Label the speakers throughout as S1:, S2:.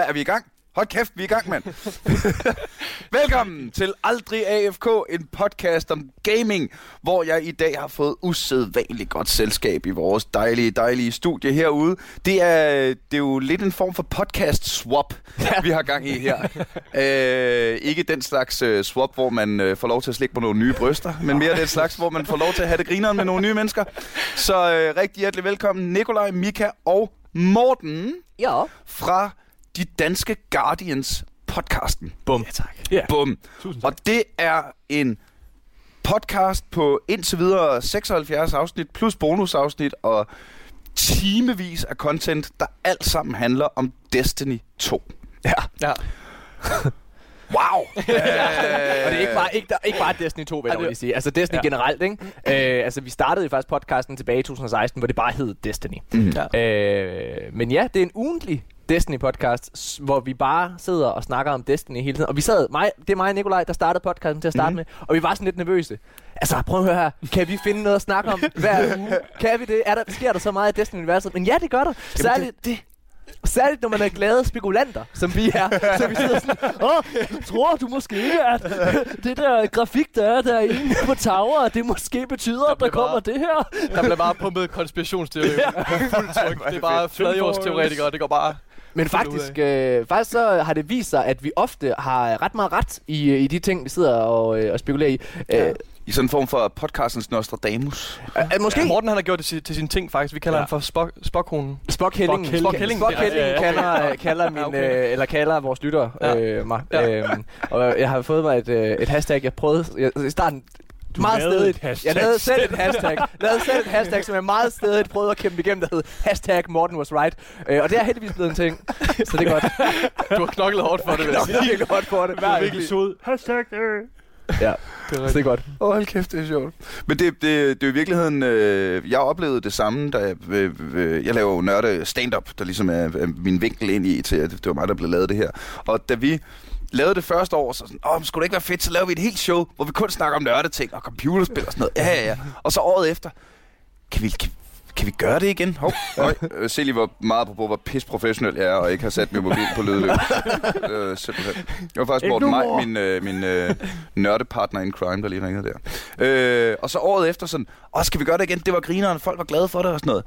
S1: Hvad, er vi i gang? Hold kæft, vi er i gang, mand. Velkommen til Aldrig AFK, en podcast om gaming, hvor jeg i dag har fået usædvanligt godt selskab i vores dejlige, dejlige studie herude. Det er, det er jo lidt en form for podcast-swap, vi har gang i her. øh, ikke den slags uh, swap, hvor man uh, får lov til at slikke på nogle nye bryster, men mere den slags, hvor man får lov til at have det grineren med nogle nye mennesker. Så uh, rigtig hjertelig velkommen, Nikolaj, Mika og Morten
S2: Ja.
S1: fra de danske Guardians podcasten.
S3: Bum.
S2: Ja, tak.
S3: Ja.
S1: Bum.
S3: Tusind tak.
S1: Og det er en podcast på indtil videre 76 afsnit plus bonusafsnit og timevis af content, der alt sammen handler om Destiny 2.
S2: Ja.
S3: Ja.
S1: Wow!
S2: Og det er ikke bare, ikke, der, ikke bare Destiny 2, vil jeg lige sige. Altså Destiny
S3: Ja.
S2: ja. generelt, ikke? Øh, altså, vi startede faktisk podcasten tilbage i 2016, hvor det bare hed Destiny.
S1: Mm.
S3: Ja.
S2: Øh, men ja, det er en ugentlig Destiny-podcast, hvor vi bare sidder og snakker om Destiny hele tiden. Og vi sad, mig, det er mig og Nikolaj, der startede podcasten til at starte mm. med, og vi var sådan lidt nervøse. Altså, prøv at høre her. Kan vi finde noget at snakke om hver uge? Kan vi det? Er der, sker der så meget i Destiny-universet? Men ja, det gør der. Særligt,
S1: det, det,
S2: Særligt når man er glade spekulanter, som vi er. så vi sidder sådan, åh, tror du måske ikke, at det der grafik, der er derinde på tower, det måske betyder, at der kommer
S3: bare-
S2: det her?
S3: Der bliver bare pumpet konspirationsteorier på fuld tryk. Det er bare fladjordsteoretikere, det går bare...
S2: Men faktisk, øh, faktisk så har det vist sig, at vi ofte har ret meget ret i, i de ting, vi sidder og, øh, og spekulerer i.
S1: Ja.
S2: Øh,
S1: I sådan en form for podcastens Nostradamus.
S2: øh, måske
S3: Ja, Morten han har gjort det til, til sin ting faktisk. Vi kalder
S2: Ja.
S3: ja. ham for Spock, Spockhunden.
S2: Spokhællingen. Spokhællingen
S3: Ja, ja, ja.
S2: kalder, kalder, min,
S3: Ja, okay.
S2: øh, eller kalder vores lytter
S3: Ja.
S2: øh, mig.
S3: Ja.
S2: Øhm, og jeg har fået mig et, øh, et hashtag, jeg prøvede jeg, i starten
S4: Du
S2: meget
S4: lavede
S2: stedigt.
S4: et hashtag
S2: Jeg lavede selv et hashtag. lavede selv et hashtag, som jeg meget stedigt prøvede at kæmpe igennem, der hed hashtag Morten was right. Øh, og det er heldigvis blevet en ting. Så det er godt.
S3: Du har knoklet hårdt for det, vil jeg sige.
S2: Virkelig godt for det.
S4: Hver
S2: Virkelig.
S4: episode. Hashtag øh.
S2: Ja,
S3: Det er
S2: så det er godt.
S1: Åh, oh, hold kæft, det er sjovt. Men det, det, det er i virkeligheden... Øh, jeg oplevede det samme, da jeg, øh, øh, jeg laver jo nørde stand-up, der ligesom er, er min vinkel ind i til, at det var mig, der blev lavet det her. Og da vi lavede det første år, så sådan, åh, skulle det ikke være fedt, så laver vi et helt show, hvor vi kun snakker om nørdeting og computerspil og sådan noget. Ja, ja, ja. Og så året efter, kan vi, kan, kan vi gøre det igen? Hov. Øh, Se lige, hvor meget på, hvor pis professionel jeg er, og ikke har sat min mobil på lydløb. øh, simpelthen. Det var faktisk Morten Maj, min, øh, min øh, nørdepartner in crime, der lige ringede der. Øh, og så året efter sådan, åh, skal vi gøre det igen? Det var grineren, folk var glade for det og sådan noget.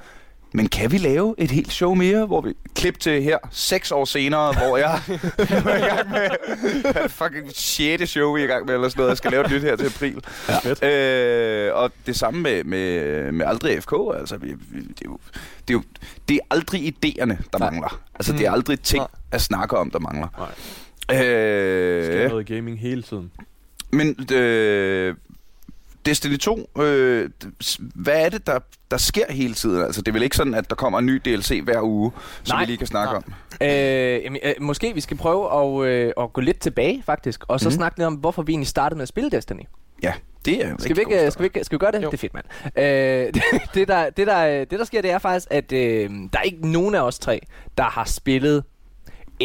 S1: Men kan vi lave et helt show mere, hvor vi klip til her seks år senere, hvor jeg er i gang med fucking sjette show, vi er i gang med, eller sådan noget. Jeg skal lave et nyt her til april.
S4: Fedt.
S1: Øh, og det samme med, med, med Aldrig FK. Altså, vi, vi, det, er jo, det, er jo, det er aldrig idéerne, der
S2: Nej.
S1: mangler. Altså, det er
S3: Mm.
S1: aldrig ting
S3: Nej.
S1: at snakke om, der mangler.
S4: Nej.
S1: Øh,
S4: Skal noget gaming hele tiden.
S1: men øh, Destiny 2, øh, hvad er det, der, der sker hele tiden? Altså, det er vel ikke sådan, at der kommer en ny DLC hver uge, som
S2: Nej.
S1: vi lige kan snakke
S3: Nej.
S1: om?
S2: Øh, jamen, øh, måske vi skal prøve at, øh, at gå lidt tilbage, faktisk, og så mm. snakke lidt om, hvorfor vi egentlig startede med at spille Destiny.
S1: Ja, det er
S2: Skal vi, ikke,
S1: god
S2: skal, vi ikke, skal vi gøre det?
S3: Jo.
S2: Det er fedt, mand. Øh, det, det, der, det, der, det, der sker, det er faktisk, at øh, der er ikke nogen af os tre, der har spillet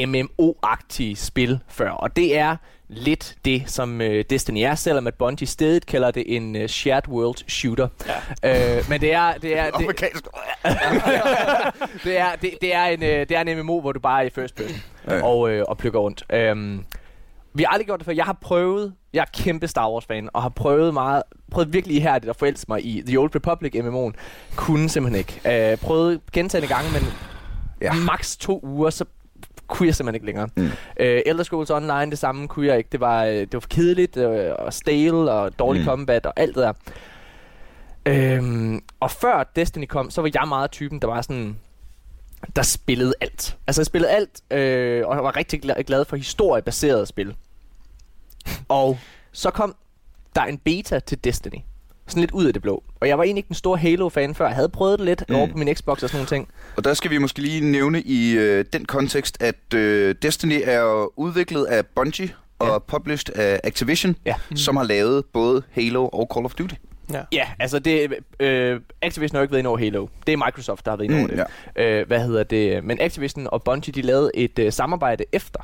S2: MMO-agtige spil før. Og det er lidt det, som øh, Destiny er, selvom at Bungie stedet kalder det en øh, shared world shooter. Ja. Øh, men det er... Det er det, det, er, det, det, er en, øh, det er en MMO, hvor du bare er i first person
S1: Ja.
S2: og, øh, og plukker rundt. Øhm, vi har aldrig gjort det før. Jeg har prøvet, jeg er kæmpe Star Wars-fan, og har prøvet meget, prøvet virkelig ihærdigt at forelske mig i The Old Republic MMO'en. Kunne simpelthen ikke. Øh, prøvet gentagende gange, men
S1: ja.
S2: maks to uger, så kunne jeg simpelthen ikke længere.
S1: Mm.
S2: Øh, Elder Scrolls Online, det samme kunne jeg ikke. Det var, øh, det var for kedeligt, øh, og stale, og dårlig
S1: mm.
S2: combat, og alt det der. Øhm, og før Destiny kom, så var jeg meget typen, der var sådan der spillede alt. Altså jeg spillede alt, øh, og jeg var rigtig glad, glad for historiebaserede spil. Og så kom der en beta til Destiny. Sådan lidt ud af det blå. Og jeg var egentlig ikke den store Halo-fan før. Jeg havde prøvet det lidt
S1: Mm.
S2: mm. over på min Xbox og sådan nogle ting.
S1: Og der skal vi måske lige nævne i øh, den kontekst, at øh, Destiny er udviklet af Bungie og
S2: Ja.
S1: published af Activision,
S2: Ja.
S1: som har lavet både Halo og Call of Duty.
S3: Ja.
S2: Ja, altså det, øh, Activision har jo ikke været inde over Halo. Det er Microsoft, der har været inde over
S1: Mm,
S2: det. Øh, hvad hedder det? Men Activision og Bungie, de lavede et øh, samarbejde efter,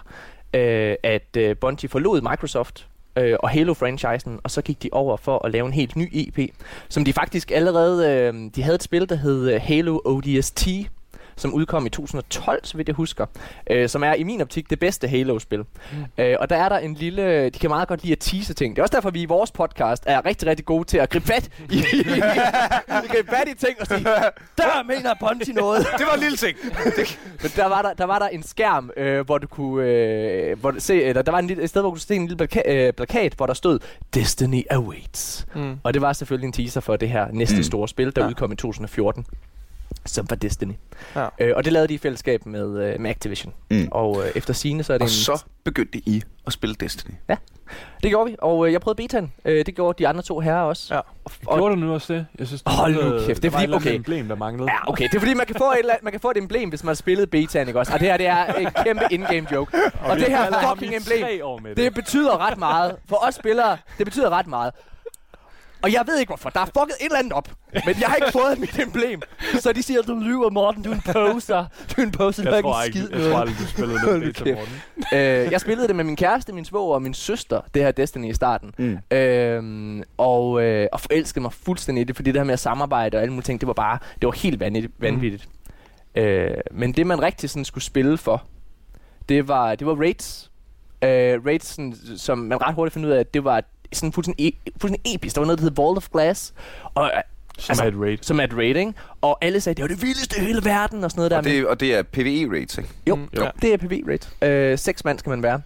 S2: øh, at øh, Bungie forlod Microsoft øh, og Halo-franchisen, og så gik de over for at lave en helt ny EP, som de faktisk allerede, øh, de havde et spil, der hed øh, Halo ODST, som udkom i 2012, så vidt jeg husker, øh, som er i min optik det bedste Halo-spil. Mm. Øh, og der er der en lille... De kan meget godt lide at tease ting. Det er også derfor, vi i vores podcast er rigtig, rigtig gode til at gribe fat i, gribe fat i ting og sige, der mener Bungie noget.
S1: Det var en lille ting.
S2: Men der var der, der, var der en skærm, øh, hvor du kunne øh, hvor du se, eller der var en lille, et sted, hvor du kunne se en lille plaka- øh, plakat, hvor der stod Destiny awaits.
S3: Mm.
S2: Og det var selvfølgelig en teaser for det her næste
S1: Mm.
S2: store spil, der
S1: ja.
S2: udkom i 2014, som var Destiny.
S3: Ja.
S2: Øh, og det lavede de i fællesskab med, øh, med Activision.
S1: Mm.
S2: Og øh, efter sine så er det
S1: Og
S2: en...
S1: så begyndte I at spille Destiny.
S2: Det gjorde vi, og øh, jeg prøvede betaen. Øh, det gjorde de andre to herrer også.
S3: Ja.
S2: Og,
S4: Gjorde du nu også det? Jeg synes, det
S2: Hold nu
S4: manglede-
S2: kæft, det er fordi- okay.
S4: emblem, der manglede.
S2: Ja, okay. Det er fordi, man kan få et, man kan få et emblem, hvis man har spillet betaen, ikke også? Og det her, det er en kæmpe in-game joke. Og det her fucking emblem,
S4: det.
S2: Det betyder ret meget. For os spillere, det betyder ret meget. Og jeg ved ikke hvorfor. Der er fucket et eller andet op. Men jeg har ikke fået mit emblem. Så de siger, du lyver, Morten. Du er en poser. Du er en poser.
S4: Jeg
S2: ikke
S4: tror
S2: en
S4: ikke,
S2: skid
S4: jeg
S2: noget.
S4: tror aldrig, du spillede det beta,
S2: kæft.
S4: Morten.
S2: øh, jeg spillede det med min kæreste, min svoger og min søster, det her Destiny i starten.
S1: Mm.
S2: Øhm, og, øh, og forelskede mig fuldstændig i det, fordi det her med at samarbejde og alle mulige ting, det var bare, det var helt vanvittigt. vanvittigt. Øh, men det man rigtig sådan skulle spille for, det var, det var raids. Øh, raids, sådan, som man ret hurtigt fandt ud af, at det var sådan fuldstændig, e- fuldstændig episk. Der var noget, der hed Vault of Glass, og, øh,
S4: Som
S2: Altså,
S4: er et raid.
S2: som er et rating, og alle sagde, det var det vildeste i hele verden, og sådan noget der.
S1: Og det, og det er PvE raids, ikke?
S2: Jo,
S3: Mm,
S2: jo.
S3: ja.
S2: det er PV-rate. Øh, seks mand skal man være.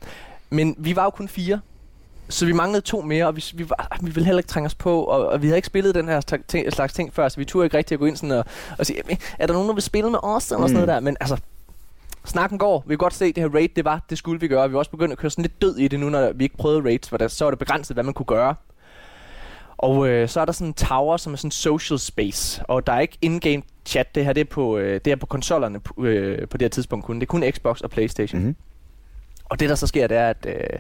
S2: Men vi var jo kun fire. Så vi manglede to mere, og vi, vi, var, vi ville heller ikke trænge os på, og, og vi havde ikke spillet den her sta- ting, slags ting før, så vi turde ikke rigtig at gå ind sådan og, og sige, "Jamen, er der nogen, der vil spille med os, eller mm. sådan noget der. Men altså, snakken går. Vi kan godt se, at det her raid, det var, det skulle vi gøre. Vi var også begyndt at køre sådan lidt død i det nu, når vi ikke prøvede raids, for der, så var det begrænset, hvad man kunne gøre. Og øh, så er der sådan en tower, som er sådan en social space, og der er ikke in-game chat. Det her det er på, øh, det er på konsollerne på, øh, på det her tidspunkt kun. Det er kun Xbox og Playstation.
S1: Mm-hmm.
S2: Og det der så sker, det er, at, øh,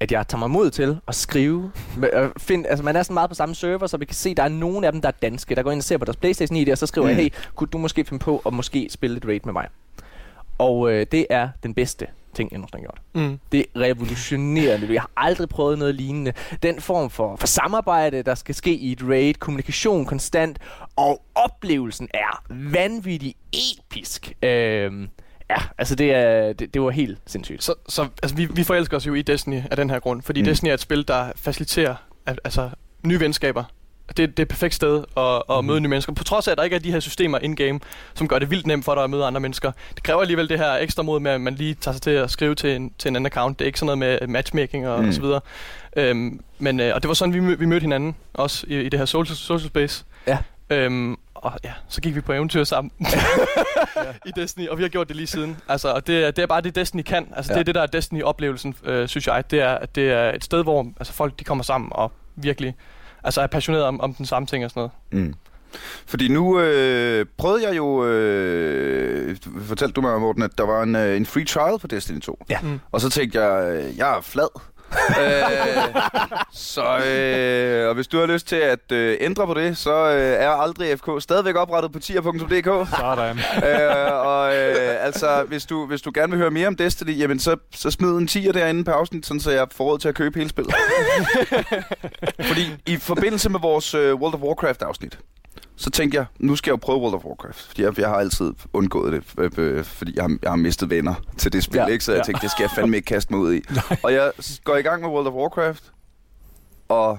S2: at jeg tager mig mod til at skrive. Find, altså man er sådan meget på samme server, så vi kan se, at der er nogen af dem, der er danske. Der går ind og ser på deres Playstation i det, og så skriver mm.
S1: Mm.
S2: jeg, hey, kunne du måske finde på at måske spille et raid med mig? Og øh, det er den bedste ting, jeg nogensinde har gjort.
S3: Mm.
S2: Det er revolutionerende. Jeg har aldrig prøvet noget lignende. Den form for, for samarbejde, der skal ske i et raid, kommunikation konstant, og oplevelsen er vanvittig episk. Øhm, ja, altså det, er, det, det var helt sindssygt.
S3: Så, så altså, vi, vi forelsker os jo i Destiny af den her grund, fordi
S1: Mm.
S3: Destiny er et spil, der faciliterer al- altså, nye venskaber. Det, det er et perfekt sted at, at mm. møde nye mennesker. På trods af, at der ikke er de her systemer in-game, som gør det vildt nemt for dig at møde andre mennesker. Det kræver alligevel det her ekstra mod med, at man lige tager sig til at skrive til en, til en anden account. Det er ikke sådan noget med matchmaking og,
S1: Mm.
S3: og så videre. Øhm, men, øh, og det var sådan, vi, mø- vi mødte hinanden, også i, i det her social, social space.
S2: Ja.
S3: Øhm, og ja, så gik vi på eventyr sammen i Destiny, og vi har gjort det lige siden. Altså, og det, er- det er bare det, Destiny kan. Altså, ja. Det er det, der er Destiny-oplevelsen, øh, synes jeg. Det er, at det er et sted, hvor altså, folk de kommer sammen og virkelig altså, er passionerede om, om den samme ting og sådan noget.
S1: Mm. Fordi nu øh, prøvede jeg jo, øh, fortalte du mig, Morten, at der var en, øh, en free trial på Destiny 2.
S2: Ja.
S3: Mm.
S1: Og så tænkte jeg, øh, jeg er flad. Øh, så øh, og hvis du har lyst til at øh, ændre på det, så øh, er aldrig FK stadigvæk oprettet på tier.dk.
S4: Sådan.
S1: øh, og øh, altså, hvis du, hvis du gerne vil høre mere om Destiny, jamen så, så smid en tier derinde på afsnit, sådan så jeg får råd til at købe hele spillet. Fordi i forbindelse med vores øh, World of Warcraft afsnit, så tænkte jeg, nu skal jeg jo prøve World of Warcraft. Fordi jeg, jeg har altid undgået det, øh, øh, fordi jeg har, jeg har mistet venner til det spil,
S2: Ja,
S1: ja, ikke? Så jeg
S2: ja.
S1: tænkte, det skal jeg fandme ikke kaste mig ud i. og jeg går i gang med World of Warcraft, og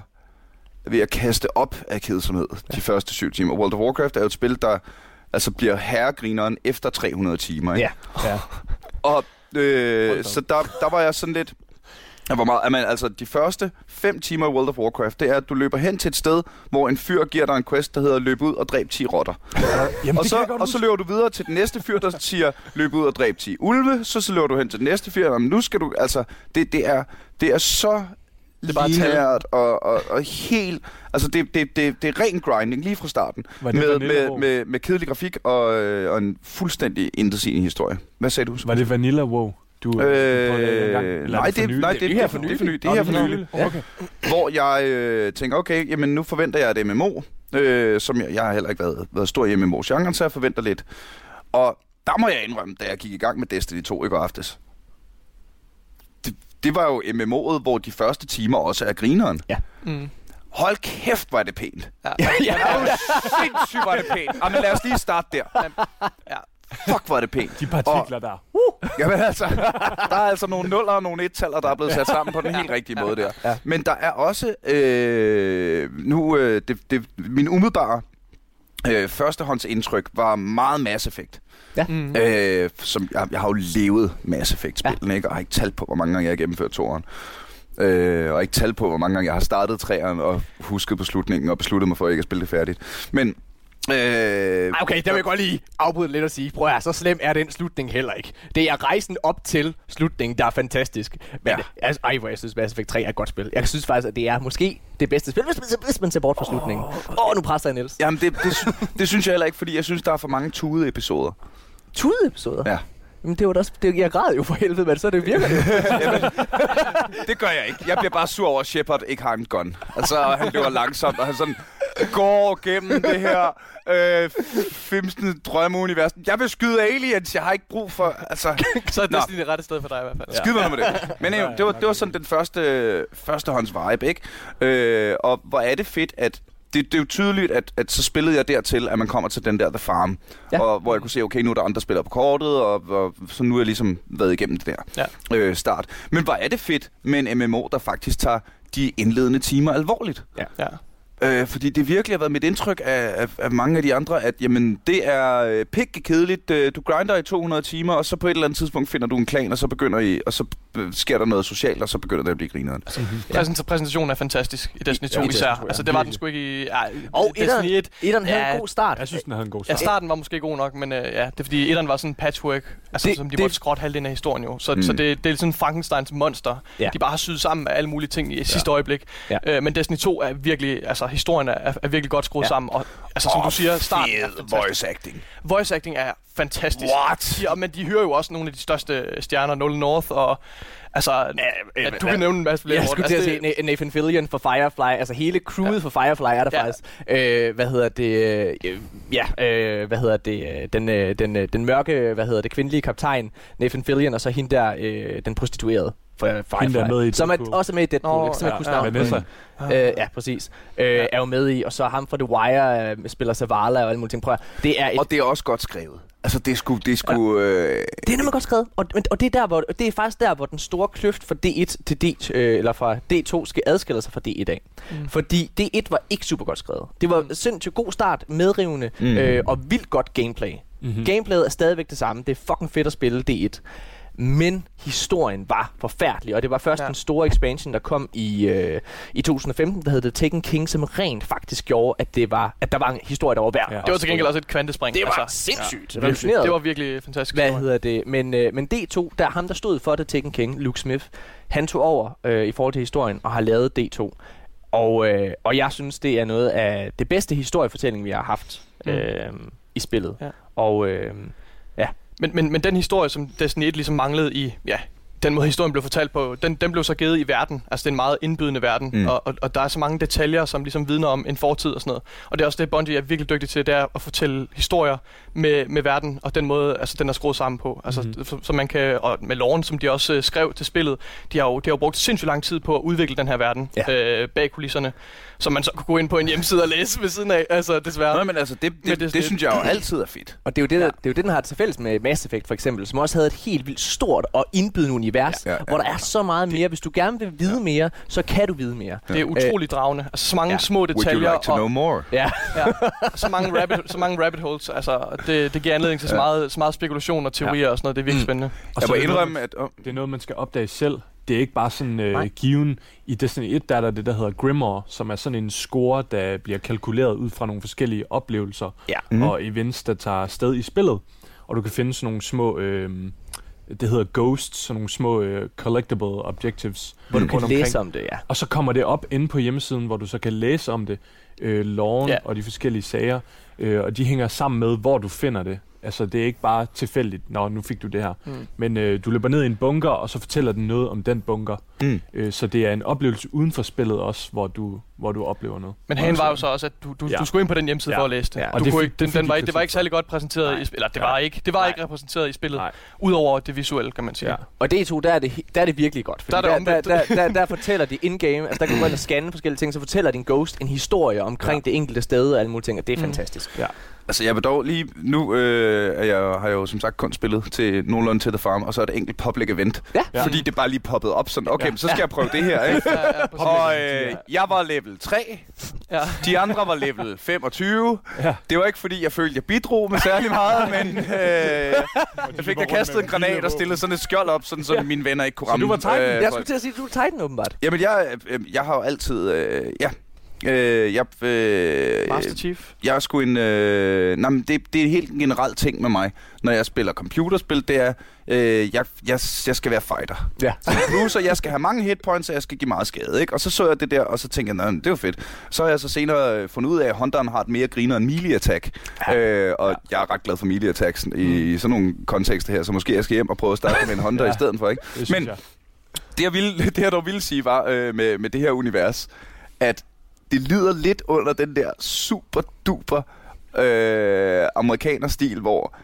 S1: er ved at kaste op af kedsomhed de første syv timer. World of Warcraft er jo et spil, der altså bliver herregrineren efter 300 timer. Ikke?
S2: Ja. ja.
S1: Og øh, så der, der var jeg sådan lidt... Jeg var meget, jamen, altså, de første fem timer i World of Warcraft, det er, at du løber hen til et sted, hvor en fyr giver dig en quest, der hedder løb ud og dræb 10 rotter.
S4: Jamen,
S1: og, så, og så løber du videre til den næste fyr, der siger, løb ud og dræb 10 ulve. Så, så løber du hen til den næste fyr, jamen, nu skal du... Altså, det, det, er, det er så
S3: Det er bare tal.
S1: lineært og, og, og helt... Altså, det, det, det, det er ren grinding lige fra starten.
S4: Var det
S1: Med, med, med, med kedelig grafik og, øh, og en fuldstændig intetsigende historie. Hvad sagde du?
S4: Var det Vanilla WoW? Du, du prøvede det engang?
S1: Øh,
S4: Eller er
S1: nej,
S4: for
S1: det,
S4: nylig?
S1: nej, det, det,
S2: her
S1: er
S2: for nylig.
S1: Det
S4: Nå,
S1: er her for nylig.
S2: Ja.
S4: Okay.
S1: Hvor jeg øh, tænker, okay, jamen nu forventer jeg et MMO, øh, som jeg, jeg har heller ikke været, været stor i MMO-genren, så jeg forventer lidt. Og der må jeg indrømme, da jeg gik i gang med Destiny 2 i går aftes. Det, det var jo MMO'et, hvor de første timer også er grineren.
S3: Mm.
S1: Hold kæft, var det pænt.
S3: Ja.
S1: Ja, det er jo sindssygt, var det pænt. Jamen lad os lige starte der.
S3: ja.
S1: Fuck, hvor er det pænt.
S4: De partikler der.
S1: Jamen altså, der er altså nogle nuller og nogle et-taller, der er blevet sat sammen på den helt rigtige måde der.
S2: Ja.
S1: Men der er også, øh, nu, øh, det, det, min umiddelbare øh, førstehåndsindtryk var meget Mass Effect.
S3: Mm.
S1: Øh, som, jeg, jeg har jo levet Mass Effect-spillene, ikke? og har ikke talt på, hvor mange gange jeg har gennemført toeren. Øh, og ikke talt på, hvor mange gange jeg har startet træeren og husket på slutningen og besluttet mig for ikke at spille det færdigt. Men Øh,
S2: Okay, der vil jeg godt lige afbryde lidt og sige, prøv at høre, så slem er den slutning heller ikke. Det er rejsen op til slutningen, der er fantastisk. Men
S1: Ja.
S2: altså, ej, hvor jeg synes, Mass Effect 3 er et godt spil. Jeg synes faktisk, at det er måske det bedste spil, hvis man, hvis man ser bort fra slutningen. Åh, oh, nu presser jeg Niels.
S1: Jamen, det, det, det synes jeg heller ikke, fordi jeg synes, der er for mange tude episoder.
S2: Tude episoder.
S1: Ja.
S2: Men det var da også, det, jeg græd jo for helvede, men så det virker det. jo.
S1: Det gør jeg ikke. Jeg bliver bare sur over, at Shepard ikke har en gun. Altså, han løber langsomt, og han sådan går gennem det her øh, femstende drømmeunivers. Jeg vil skyde aliens, jeg har ikke brug for... Altså,
S3: Så er
S1: Nå.
S3: Destiny det rette sted for dig i hvert fald.
S1: Skid mig med det. Men øh, det, var, det var sådan den første førstehånds vibe, ikke? Øh, og hvor er det fedt, at det, det er jo tydeligt, at, at så spillede jeg dertil, at man kommer til den der The Farm, ja.
S2: Ja.
S1: og hvor jeg kunne se, okay, nu er der andre spillere på kortet, og, og så nu er jeg ligesom været igennem det der
S3: Ja.
S1: øh, start. Men hvor er det fedt med en MMO, der faktisk tager de indledende timer alvorligt.
S3: ja.
S1: Øh, fordi det virkelig har været mit indtryk af, af, af mange af de andre, at jamen, det er øh, pikke kedeligt. Øh, du grinder i 200 timer, og så på et eller andet tidspunkt finder du en klan, og så begynder I, og så øh, sker der noget socialt, og så begynder det at blive grineren.
S3: Præsent- Præsentationen er fantastisk i Destiny 2
S2: Ja, det
S3: især.
S2: jeg.
S3: Altså, det var den sgu ikke i... Ja,
S2: Og
S3: Destiny
S2: etteren,
S3: 1.
S2: etteren havde
S3: Ja,
S2: en god start.
S4: Jeg synes, den havde en god
S3: Ja,
S4: start.
S3: starten var måske god nok, men øh, ja, det er fordi, etteren var sådan en patchwork, altså,
S2: Det-
S3: som de
S2: det-
S3: måtte skråtte halvdelen af historien jo. Så,
S1: Mm.
S3: så det, det er sådan Frankensteins monster.
S2: Ja.
S3: De bare har syet sammen med alle mulige ting i sidste øjeblik.
S2: Ja.
S3: Øh, men Destiny 2 er virkelig, altså historien er, er virkelig godt skruet
S2: Ja.
S3: sammen. Og altså, som du siger, starten er
S1: fed
S3: fantastisk.
S1: voice acting.
S3: Voice acting er fantastisk.
S1: What?
S3: Ja, men de hører jo også nogle af de største stjerner, Nolan North og... Altså, ja, du kan nævne en masse flere.
S2: Jeg skulle til at
S3: altså,
S2: sige Na- Nathan Fillion for Firefly. Altså hele crewet ja. for Firefly er der
S3: Ja.
S2: faktisk. Øh, hvad hedder det? Øh, ja, øh, hvad hedder det? øh, Den, øh, den, øh, den mørke, hvad hedder det? Kvindelige kaptajn, Nathan Fillion, og så hende der, øh, den prostituerede Firefly.
S4: Hende, der er med i
S2: som er også med i Deadpool.
S3: Nå,
S2: jeg kan simpelthen
S3: ja,
S2: huske
S3: ja,
S2: navnet hende. Øh, ja, præcis. Øh, er jo med i, og så ham fra The Wire øh, spiller Zavala og alle mulige ting. Prøv det er et
S1: Og det er også godt skrevet. Altså, det sgu... Det er sgu øh,
S2: det er nemlig godt skrevet, og, og det, er der, hvor, det er faktisk der, hvor den store kløft fra D1 til D, øh, eller fra D2 skal adskille sig fra D1 af. Mm. Fordi D1 var ikke super godt skrevet. Det var sindssygt god start, medrivende
S1: Mm.
S2: mm. øh, og vildt godt gameplay.
S4: Mm-hmm.
S2: Gameplayet er stadigvæk det samme. Det er fucking fedt at spille D1. Men historien var forfærdelig, og det var først
S3: Ja.
S2: den store expansion, der kom i, øh, i 2015, der hed The Taken King, som rent faktisk gjorde, at, det var, at der var en historie, der var værd.
S4: Ja.
S3: Det var til gengæld også et kvantespring.
S2: Det var
S3: altså.
S2: sindssygt.
S3: Ja,
S2: revolutionerende.
S3: det var virkelig fantastisk.
S2: Hvad
S3: historie.
S2: hedder det? Men, øh, men D2, der er ham, der stod for det Taken King, Luke Smith, han tog over øh, i forhold til historien og har lavet D2. Og, øh, og jeg synes, det er noget af det bedste historiefortælling, vi har haft
S3: Mm.
S2: øh, i spillet.
S3: Ja.
S2: Og øh,
S3: men, men, men den historie, som Destiny 1 ligesom manglede i, ja, den måde historien blev fortalt på, den, den blev så givet i verden. Altså det er en meget indbydende verden,
S1: Mm.
S3: og, og, og der er så mange detaljer, som ligesom vidner om en fortid og sådan noget. Og det er også det, Bungie er virkelig dygtig til, det er at fortælle historier med, med verden, og den måde, altså den er skruet sammen på. Altså, mm. så, så man kan, og med loven, som de også øh, skrev til spillet, de har, jo, de har jo brugt sindssygt lang tid på at udvikle den her verden
S2: Ja.
S3: øh, bag kulisserne, som man så kunne gå ind på en hjemmeside og læse ved siden af, altså desværre.
S1: Nå, men altså, det, det,
S3: Men
S1: det,
S3: det-
S1: det, synes jeg jo altid er fedt.
S2: Og det er jo det,
S3: Ja.
S2: ja. der, det, er jo det den har til fælles med Mass Effect for eksempel, som også havde et helt vildt stort og indbydende univers,
S1: Ja,
S2: ja,
S1: ja,
S2: hvor der
S1: ja.
S2: er så meget mere. Hvis du gerne vil vide mere, så kan du vide mere.
S3: Det er utroligt dragende. Altså så mange
S2: Ja.
S3: små
S1: Would you
S3: detaljer
S1: like to
S3: og,
S1: know more?
S2: Ja.
S3: Ja, så mange rabbit, så mange rabbit holes, altså det, det giver anledning til så
S1: Ja.
S3: meget, så meget spekulation og teorier og sådan noget, det er virkelig
S2: Mm.
S3: spændende.
S4: Og
S1: Jeg
S4: så
S1: må indrømme, at... Oh,
S4: Det er noget, man skal opdage selv. Det er ikke bare sådan øh,
S2: Nej.
S4: given. I Destiny 1 der er der det, der hedder Grimoire, som er sådan en score, der bliver kalkuleret ud fra nogle forskellige oplevelser
S2: Ja.
S1: Mhm.
S4: mm. og events, der tager sted i spillet. Og du kan finde sådan nogle små... Øh, det hedder ghosts, sådan nogle små øh, collectible objectives.
S2: Hvor du kan
S4: omkring.
S2: læse om det, ja.
S4: Og så kommer det op inde på hjemmesiden, hvor du så kan læse om det, øh, loven
S3: Ja.
S4: og de forskellige sager, øh, og de hænger sammen med, hvor du finder det. Altså, det er ikke bare tilfældigt, nå, nu fik du det her.
S3: Mm.
S4: Men øh, du løber ned i en bunker, og så fortæller den noget om den bunker.
S1: Mm.
S4: Øh, så det er en oplevelse uden for spillet også, hvor du, hvor du oplever noget.
S3: Men hagen var jo så også, at du, du,
S4: Ja.
S3: du skulle ind på den hjemmeside
S4: Ja.
S3: for at læse det.
S2: Ja.
S3: Ja.
S4: Og
S3: Du
S4: det
S3: kunne ikke,
S4: det
S3: den, den, var ikke, det var ikke særlig godt præsenteret
S4: Nej.
S3: i. Eller det
S4: Ja.
S3: var ikke, det var
S4: Nej.
S3: ikke repræsenteret i spillet.
S4: Nej.
S3: Udover det visuelle, kan man sige.
S4: Ja.
S2: Og D2, der er det, der er det virkelig godt.
S3: Der er det
S2: der, der, der, der, der, fortæller de in-game, altså der kan du gå ind og scanne forskellige ting, så fortæller din ghost en historie omkring
S4: Ja.
S2: ja. det enkelte sted og alle mulige ting, og det er
S3: Mm.
S2: fantastisk.
S4: Ja.
S1: Altså, jeg vil dog lige... Nu øh, er jeg, har jeg jo som sagt kun spillet til nogenlunde til The Farm, og så er det enkelt public event.
S2: Ja.
S4: Ja.
S1: Fordi det bare lige poppet op sådan, okay,
S4: Ja.
S1: ja. så skal jeg prøve det her, ikke?
S3: Ja, ja.
S1: Og øh, jeg var level 3,
S3: ja.
S1: de andre var level 25.
S4: Ja.
S1: Det var ikke fordi, jeg følte, jeg bidrog med særlig meget, men øh, jeg fik da kastet en granat og stillet sådan et skjold op, sådan, så
S2: Ja.
S1: mine venner ikke kunne
S4: Så
S1: ramme.
S4: du var Titan?
S1: øh,
S2: Jeg skulle til at sige, at du er Titan åbenbart.
S1: Jamen, jeg, øh, jeg har jo altid... Øh, ja. Øh, jeg, øh,
S3: Master Chief.
S1: jeg er sgu en... Øh, nej, men det, det er en helt generelt ting med mig, når jeg spiller computerspil, det er, øh, jeg, jeg, jeg skal være fighter.
S2: Ja.
S1: Som bruiser, jeg skal have mange hitpoints, og jeg skal give meget skade, ikke? Og så så jeg det der, og så tænkte jeg, "Nå, det var fedt. Så har jeg så senere øh, fundet ud af, at Hunteren har et mere griner end melee attack. Ja. Øh, og ja. jeg er ret glad for melee attacks i, i sådan nogle kontekster her, så måske jeg skal hjem og prøve at starte med en Hunter
S4: Ja.
S1: i stedet for, ikke?
S4: Det synes
S1: Men-
S4: jeg.
S1: Det jeg, ville, det jeg dog ville sige var øh, med, med det her univers, at det lider lidt under den der super duper øh, amerikanerstil, hvor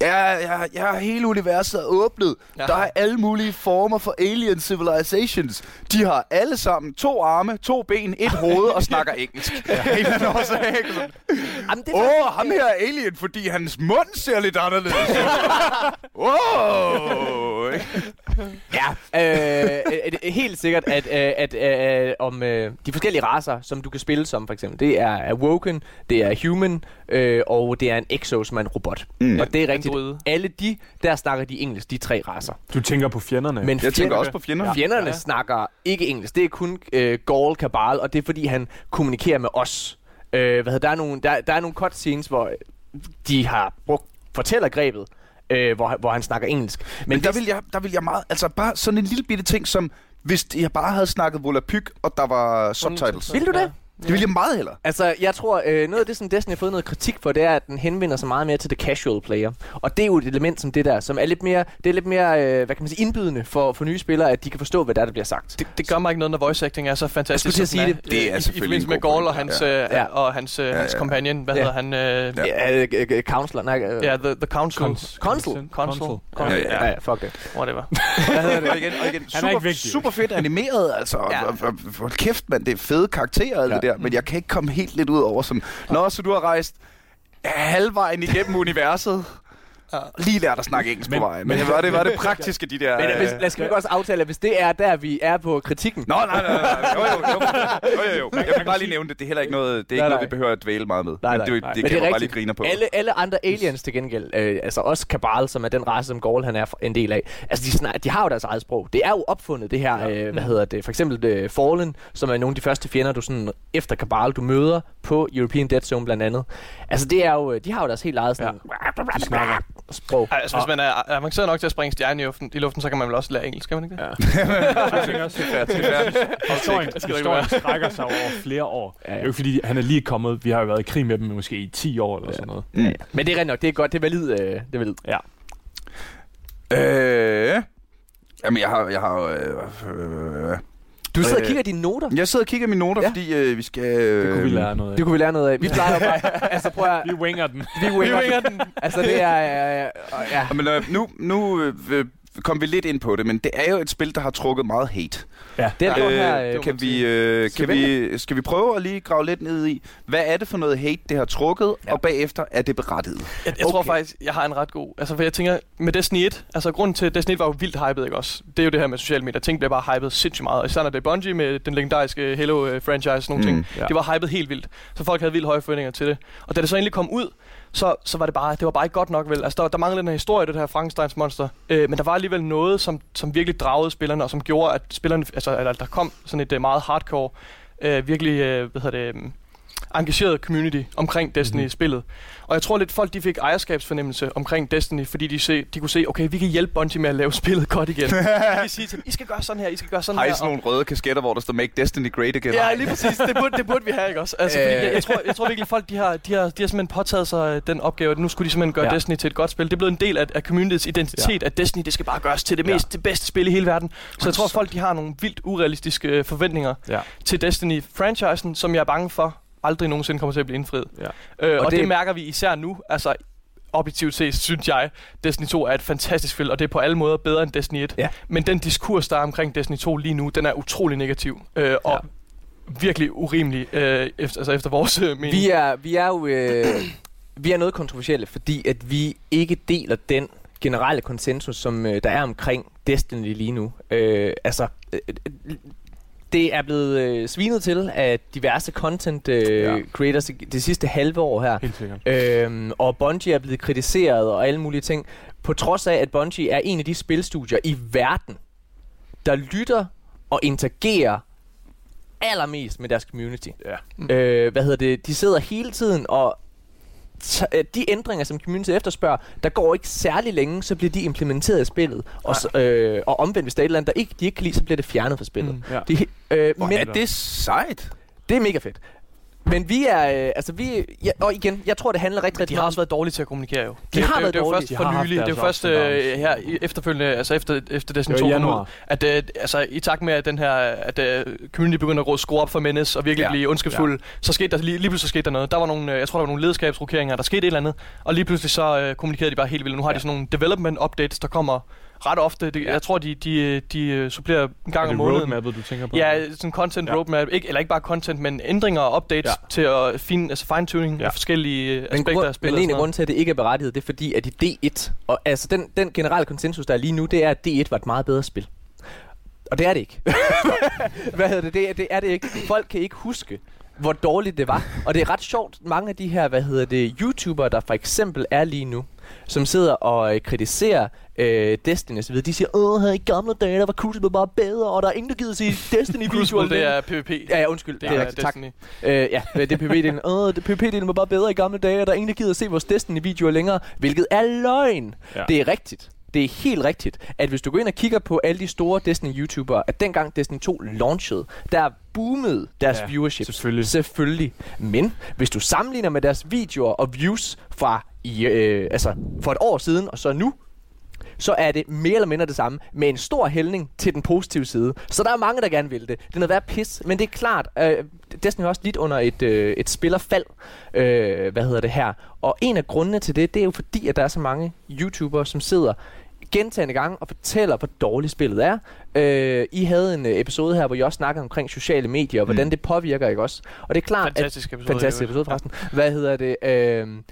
S1: ja, ja, ja, hele universet er åbnet.
S3: Ja.
S1: Der er alle mulige former for alien civilizations. De har alle sammen to arme, to ben, et hoved og snakker engelsk. Ja. En eller anden årsag, ikke? Sådan,
S2: Jamen, det er
S1: Åh,
S2: faktisk-
S1: oh, ham her er alien, fordi hans mund ser lidt anderledes. Wow!
S2: Ja, øh, øh, øh, helt sikkert, at, øh, at øh, om øh, de forskellige raser, som du kan spille som for eksempel, det er Awoken, det er Human, øh, og det er en Exo, som er en robot.
S1: Mm.
S2: Og det er
S3: Androide.
S2: Alle de, der snakker de engelsk, de tre raser.
S4: Du tænker på fjenderne.
S2: Men
S1: Jeg tænker også på fjender.
S2: Fjenderne
S3: Ja.
S2: snakker ikke engelsk. Det er kun øh, Gaul Kabal, og det er fordi, han kommunikerer med os. Øh, hvad hedder, der, er nogle, der, der er nogle cutscenes, hvor øh, de har brugt fortællergrebet, øh, hvor, han- hvor han snakker engelsk.
S1: Men,
S2: Men
S1: der,
S2: det-
S1: vil jeg, der vil jeg meget... Altså bare sådan en lille bitte ting som... Hvis jeg bare havde snakket Volapyk, og der var subtitles.
S2: Vil du det?
S3: Ja.
S1: Det vil jeg meget hellere.
S2: Altså, jeg tror, øh, noget af det, som Destiny har fået noget kritik for, det er, at den henvender sig meget mere til the casual player. Og det er jo et element som det der, som er lidt mere, det er lidt mere øh, hvad kan man sige, indbydende for, for nye spillere, at de kan forstå, hvad der, er, der bliver sagt.
S3: Det, det gør mig ikke noget, når voice acting er så fantastisk.
S2: Jeg skulle til at sige det.
S1: Det er
S3: I-
S1: selvfølgelig
S3: I forbindelse med Gaul og hans,
S1: Ja.
S3: øh,
S2: Ja.
S3: og hans, øh, hans
S1: ja.
S3: companion. Hvad
S2: Ja.
S3: hedder han? Øh,
S1: Ja.
S2: Ja, øh, øh, øh, counselor, nej, øh,
S3: Ja, the, the Council.
S4: Cons-
S2: Consul.
S3: Consul.
S1: Ja, ja,
S2: ja, ja, fuck det.
S3: Whatever.
S1: Hvad hedder det? Og igen, og igen,
S4: Han er ikke
S1: super,
S4: vigtig.
S1: super fedt animeret, altså.
S3: Ja.
S1: Ja. Hold kæft, mand, det er fede karakterer alt
S2: Ja.
S1: det der. Men jeg kan ikke komme helt lidt ud over sådan... Nå, så du har rejst halvvejen igennem universet.
S3: Ja.
S1: Lige lært at snakke engelsk
S4: Men-
S1: på vejen. Men det var det, var det praktiske, de der...
S2: Men
S1: øh,
S2: hvis, lad os, ikke også aftale, at hvis det er der, vi er på kritikken,
S1: Nå, nej, nej, nej. Jo, jo, jo. jo, jo, jo. Jeg vil bare lige nævne det. Det er heller ikke noget, det er ikke
S2: Nej,
S1: noget vi behøver at dvæle meget med.
S2: Nej,
S1: Men
S2: nej,
S1: det,
S2: nej.
S1: det,
S2: Men
S1: kan
S2: er
S1: man bare lige grine på.
S2: Alle, alle andre aliens til gengæld, øh, altså også Kabal, som er den race, som Gaul han er en del af, altså de, snak, de har jo deres eget sprog. Det er jo opfundet, det her, øh, hvad hedder det, for eksempel øh, Fallen, som er nogle af de første fjender, du sådan efter Kabal, du møder på European Dead Zone blandt andet. Altså det er jo, de har jo deres helt eget sådan,
S4: De snakker.
S2: Sprog.
S3: Ej, Altså, hvis man er avanceret nok til at springe stjerne i luften, i luften, så kan man vel også lære engelsk, kan man ikke det?
S2: Ja.
S4: Jeg tænker også, historien, historien strækker sig over flere år.
S2: Ja, ja.
S4: Det er jo ikke fordi, han er lige kommet. Vi har jo været i krig med dem måske i 10 år eller sådan noget.
S1: Mm.
S2: Men det er rent nok, det er godt, det er valid. Øh, det er valid.
S4: Ja.
S1: Øh, jamen, jeg har... Jeg, har øh, øh,
S2: Du sidder og
S1: Øh,
S2: kigger i dine noter.
S1: jeg sidder og kigger i mine noter,
S2: Ja.
S1: fordi øh, vi skal... Øh,
S4: Det kunne vi lære noget af.
S2: Det kunne vi lære noget af. Vi plejer bare, altså prøv at,
S4: Vi winger den.
S2: vi winger den. Altså det er, øh, øh, ja.
S1: Men øh, nu, nu øh, øh, kom vi lidt ind på det, men det er jo et spil, der har trukket meget hate.
S4: Ja.
S2: Den øh, her,
S3: det
S2: øh,
S1: kan vi, øh,
S2: Skal
S1: kan
S2: vi
S1: skal vi prøve at lige grave lidt ned i, hvad er det for noget hate, det har trukket,
S2: Ja.
S1: og bagefter er det berettiget?
S3: Jeg, jeg okay. tror faktisk, jeg har en ret god... Altså, for jeg tænker, med Destiny 1... Altså, grunden til, at Destiny 1 var jo vildt hyped, ikke også? Det er jo det her med sociale medier. Ting bliver bare hyped sindssygt meget. Og især når det er Bungie med den legendariske Halo-franchise og sådan nogle
S1: Mm,
S3: ting.
S4: ja.
S3: Det var hypet helt vildt. Så folk havde vildt høje forventninger til det. Og da det så endelig kom ud, så, så var det bare, det var bare ikke godt nok, vel? Altså, der, der manglede en historie, det her Frankensteins monster. Øh, men der var alligevel noget, som, som virkelig dragede spillerne, og som gjorde, at spillerne, altså, eller, der kom sådan et øh, meget hardcore, øh, virkelig, øh, hvad hedder det, øhm, engageret community omkring Destiny-spillet. Mm-hmm. Og jeg tror lidt, folk de fik ejerskabsfornemmelse omkring Destiny, fordi de, se, de kunne se, okay, vi kan hjælpe Bungie med at lave spillet godt igen. vi kan sige til dem, I skal gøre sådan her, I skal gøre sådan
S1: Har I
S3: her.
S1: sådan nogle røde kasketter, hvor der står Make Destiny Great Again?
S3: Ja, lige præcis. Det burde, det burde vi have, ikke også? Altså, fordi jeg, jeg, tror, jeg tror virkelig, folk de har, de, har, de har simpelthen påtaget sig øh, den opgave, at nu skulle de simpelthen gøre
S2: Ja.
S3: ja. Destiny til et godt spil. Det er blevet en del af, af communityets identitet, ja. at Destiny det skal bare gøres til det
S4: Ja.
S3: mest, det bedste spil i hele verden. Så jeg tror, folk de har nogle vildt urealistiske øh, forventninger
S4: Ja.
S3: til Destiny-franchisen, som jeg er bange for aldrig nogensinde kommer til at blive indfriet.
S4: Ja.
S3: Øh, og,
S2: Og
S3: det,
S2: det-
S3: mærker vi især nu. Altså, objektivt set, synes jeg, Destiny 2 er et fantastisk spil, og det er på alle måder bedre end Destiny 1.
S2: Ja.
S3: Men den diskurs, der er omkring Destiny 2 lige nu, den er utrolig negativ. Øh, og virkelig urimelig, øh, efter, altså efter vores øh, mening.
S2: Vi er, vi er jo... Øh, vi er noget kontroversielle, fordi at vi ikke deler den generelle konsensus, som øh, der er omkring Destiny lige nu. Øh, altså, øh, øh, det er blevet øh, svinet til af diverse content øh,
S4: Ja.
S2: creators det sidste halve år her.
S4: Helt sikkert.
S2: Øhm, og Bungie er blevet kritiseret og alle mulige ting, på trods af, at Bungie er en af de spilstudier i verden, der lytter og interagerer allermest med deres community.
S4: Ja.
S2: Øh, hvad hedder det? De sidder hele tiden og de ændringer, som community efterspørger, der går ikke særlig længe, så bliver de implementeret i spillet. Og, så, øh, og omvendt, hvis der er et eller andet, der ikke, de ikke kan lide, så bliver det fjernet fra spillet.
S3: Mm.
S4: Ja.
S2: De, øh,
S1: Hvor
S2: men
S1: er det sejt?
S2: det er mega fedt. Men vi er, øh, altså vi, ja, og igen, jeg tror, det handler rigtig,
S3: De
S2: rigtig
S3: har
S2: meget
S3: også været dårlige til at kommunikere jo.
S2: De har
S3: det,
S2: været
S3: det, er jo
S2: dårlige.
S3: først
S4: De
S3: for
S4: har
S3: nylig. Det er jo først øh, her i- efterfølgende, altså efter, efter
S4: Det
S3: 2
S4: var i
S3: kom ud,
S4: januar.
S3: at øh, altså, i takt med, at den her at, øh, community begynder at råde skrue op for Menace og virkelig
S1: Ja.
S3: ja. blive ondskabsfuld, ja. så skete der lige, lige pludselig skete der noget. Der var nogle, øh, jeg tror, der var nogle lederskabsrokeringer, der skete et eller andet, og lige pludselig så øh, kommunikerede de bare helt vildt. Nu har ja. de sådan nogle development updates, der kommer ret ofte. Det,
S2: Ja.
S3: Jeg tror, de, de, de øh, supplerer en gang om måneden.
S4: roadmappet, du tænker på?
S3: Ja, sådan content
S4: Ja.
S3: roadmap, ikke, eller ikke bare content, men ændringer og updates
S4: Ja.
S3: til at fin, altså fine-tuning
S4: Ja.
S3: af forskellige øh,
S2: Men,
S3: aspekter
S2: grund,
S3: af spillet.
S2: men
S3: og
S2: en af grunden til, at det ikke er berettiget, det er fordi, at i D1, og altså den, den generelle konsensus, der er lige nu, det er, at D1 var et meget bedre spil. Og det er det ikke. Hvad hedder det? det? er- Det er det ikke. Folk kan ikke huske, hvor dårligt det var. Og det er ret sjovt, mange af de her, hvad hedder det, YouTubere, der for eksempel er lige nu, som sidder og øh, kritiserer øh, Destiny videre, de siger, åh, her i gamle dage, der var Crucible bare bedre, og der er ingen, der gider sige Destiny
S3: Crucible,
S2: visual.
S3: det er PvP.
S2: Ja, ja, undskyld.
S3: det
S2: Det er
S3: er.
S2: Tak.
S3: Destiny.
S2: Øh, ja, det er PvP-delen. Åh, det PvP-delen var bare bedre i gamle dage, og der er ingen, der gider at se vores Destiny-videoer længere, hvilket er løgn.
S4: Ja.
S2: Det er rigtigt. Det er helt rigtigt, at hvis du går ind og kigger på alle de store Destiny-YouTubere, at dengang Destiny 2 launchede, der boomede deres
S4: Ja,
S2: viewership.
S4: selvfølgelig.
S2: Selvfølgelig. Men hvis du sammenligner med deres videoer og views fra i, øh, altså for et år siden og så nu, så er det mere eller mindre det samme, med en stor hældning til den positive side. Så der er mange, der gerne vil det. Det er noget værd pis, men det er klart, øh, Destiny er også lidt under et, øh, et spillerfald, øh, hvad hedder det her. Og en af grundene til det, det er jo fordi, at der er så mange YouTubere, som sidder gentagende gange og fortæller, hvor dårligt spillet er. Øh, I havde en øh, episode her, hvor jeg også snakkede omkring sociale medier, og hvordan
S1: Mm.
S2: det påvirker, ikke også? Og det er klart, at
S3: Fantastisk episode.
S2: Fantastisk episode forresten. Hvad hedder det? Øhm,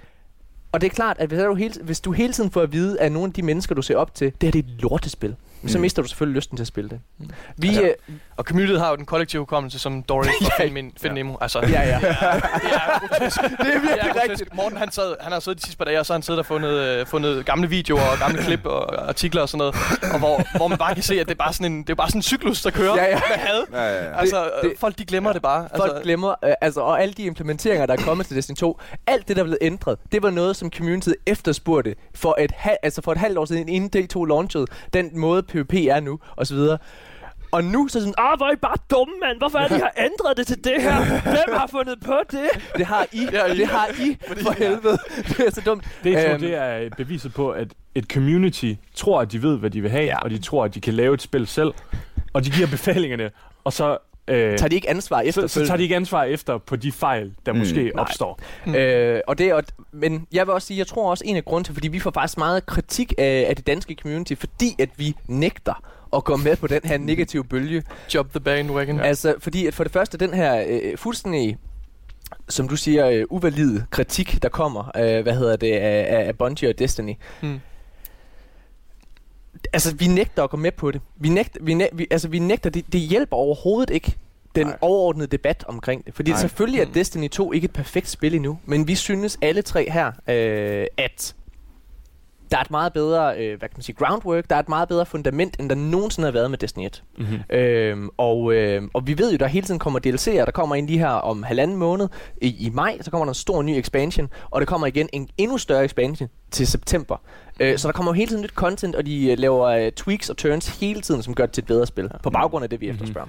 S2: og det er klart, at hvis du, hele, hvis du hele tiden får at vide, at nogle af de mennesker, du ser op til, det her det er et lortespil, mm. så
S1: Mm.
S2: mister du selvfølgelig lysten til at spille det.
S3: Mm.
S2: Vi,
S3: Altså,
S2: øh,
S3: Og communityet har jo den kollektive hukommelse som Dory fra
S2: Ja,
S3: Find, Min- Find
S2: ja.
S3: Nemo. Altså,
S2: ja, ja.
S3: det er
S2: det er virkelig rigtigt.
S3: Morten han, sad, han har siddet de sidste par dage, og så har han siddet og fundet, øh, fundet gamle videoer og gamle klip og artikler og sådan noget. Og hvor, hvor man bare kan se, at det er bare sådan en, det er bare sådan en cyklus, der kører
S2: Ja, ja.
S3: med had.
S1: Ja, ja, ja.
S3: Altså,
S2: det-
S3: det, folk de glemmer ja. det bare.
S2: Folk
S3: altså,
S2: glemmer, øh, altså, og alle de implementeringer, der er kommet til Destiny 2, alt det, der er blevet ændret, det var noget, som communityet efterspurgte for et, altså for et halvt år siden, inden D2 launchede, den måde PvP er nu, og så videre. Og nu så er sådan, ah, hvor er I bare dumme, mand. Hvorfor er det, I har ændret det til det her? Hvem har fundet på det? Det har I.
S3: Ja, I.
S2: Det har I, for helvede. Det er så dumt.
S4: Det, jeg tror,
S2: Øhm,
S4: det er beviset på, at et community tror, at de ved, hvad de vil have,
S2: ja.
S4: og de tror, at de kan lave et spil selv, og de giver befalingerne, og så, øh,
S2: Tager de ikke ansvar
S4: så,
S2: efterfølgende?
S4: så tager de ikke ansvar efter på de fejl, der
S1: Mm.
S4: mm, måske
S2: Nej.
S4: opstår.
S2: Øh, og det, er, men jeg vil også sige, jeg tror også en af grunden til, fordi vi får faktisk meget kritik af, af det danske community, fordi at vi nægter at gå med på den her negative bølge.
S3: Jump the bandwagon.
S2: Ja. Altså, fordi at for det første, den her øh, fuldstændig som du siger, øh, uvalid kritik, der kommer, øh, hvad hedder det, af, af Bungie og Destiny.
S3: Mm.
S2: Altså, vi nægter at gå med på det. Vi nægter, vi næ- vi, altså, vi nægter det, det hjælper overhovedet ikke den
S1: Nej.
S2: overordnede debat omkring det. Fordi
S1: Nej.
S2: selvfølgelig er
S3: Mm.
S2: Destiny 2 ikke et perfekt spil endnu, men vi synes alle tre her, øh, at der er et meget bedre, øh, hvad kan man sige, groundwork, der er et meget bedre fundament, end der nogensinde har været med Destiny 1.
S4: Mm-hmm.
S2: Øhm, og, øh, og vi ved jo, der hele tiden kommer DLC'er. Der kommer en lige her om halvanden måned i, i maj, så kommer der en stor ny expansion, og der kommer igen en endnu større expansion til september. Øh, så der kommer jo hele tiden nyt content, og de øh, laver øh, tweaks og turns hele tiden, som gør det til et bedre spil, på baggrund af det, vi
S4: Mhm.
S2: efterspørger.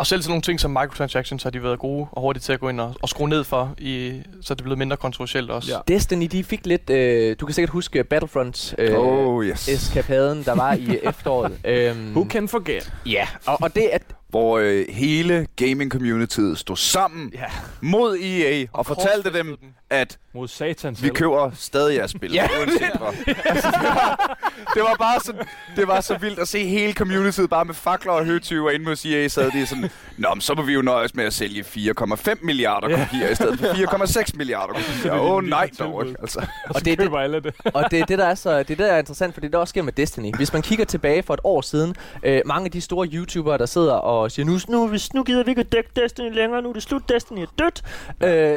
S3: Og selv sådan nogle ting som microtransactions har de været gode og hurtige til at gå ind og, og skrue ned for, i, så det er blevet mindre kontroversielt også.
S4: Ja.
S2: Destiny, de fik lidt, øh, du kan sikkert huske Battlefront øh,
S1: Oh, yes.
S2: eskapaden, der var i efteråret. Øhm,
S4: Who can forget?
S2: Ja, og, og det, at,
S1: hvor øh, hele gaming-communityet stod sammen
S2: Ja.
S1: mod EA og, og fortalte dem,
S3: den.
S1: at
S4: Mod satan
S1: vi køber stadig jeres spil.
S2: Ja.
S1: uanset hvad. altså, det, var, det var bare sådan, det var så vildt at se hele communityet bare med fakler og høtyve, og inde mod EA sad de sådan, Nå, men så må vi jo nøjes med at sælge 4,5 milliarder
S4: Ja.
S1: kopier i stedet for 4,6 milliarder kopier. Åh oh, nej dog. Altså.
S4: Og,
S2: Og det er det-
S4: køber alle det.
S2: og det det, der er så, det er der er interessant, for det er der også sker med Destiny. Hvis man kigger tilbage for et år siden, øh, mange af de store YouTubere, der sidder og siger, nu, nu, hvis- nu gider vi ikke at dække Destiny længere, nu er det slut, Destiny er dødt. Øh,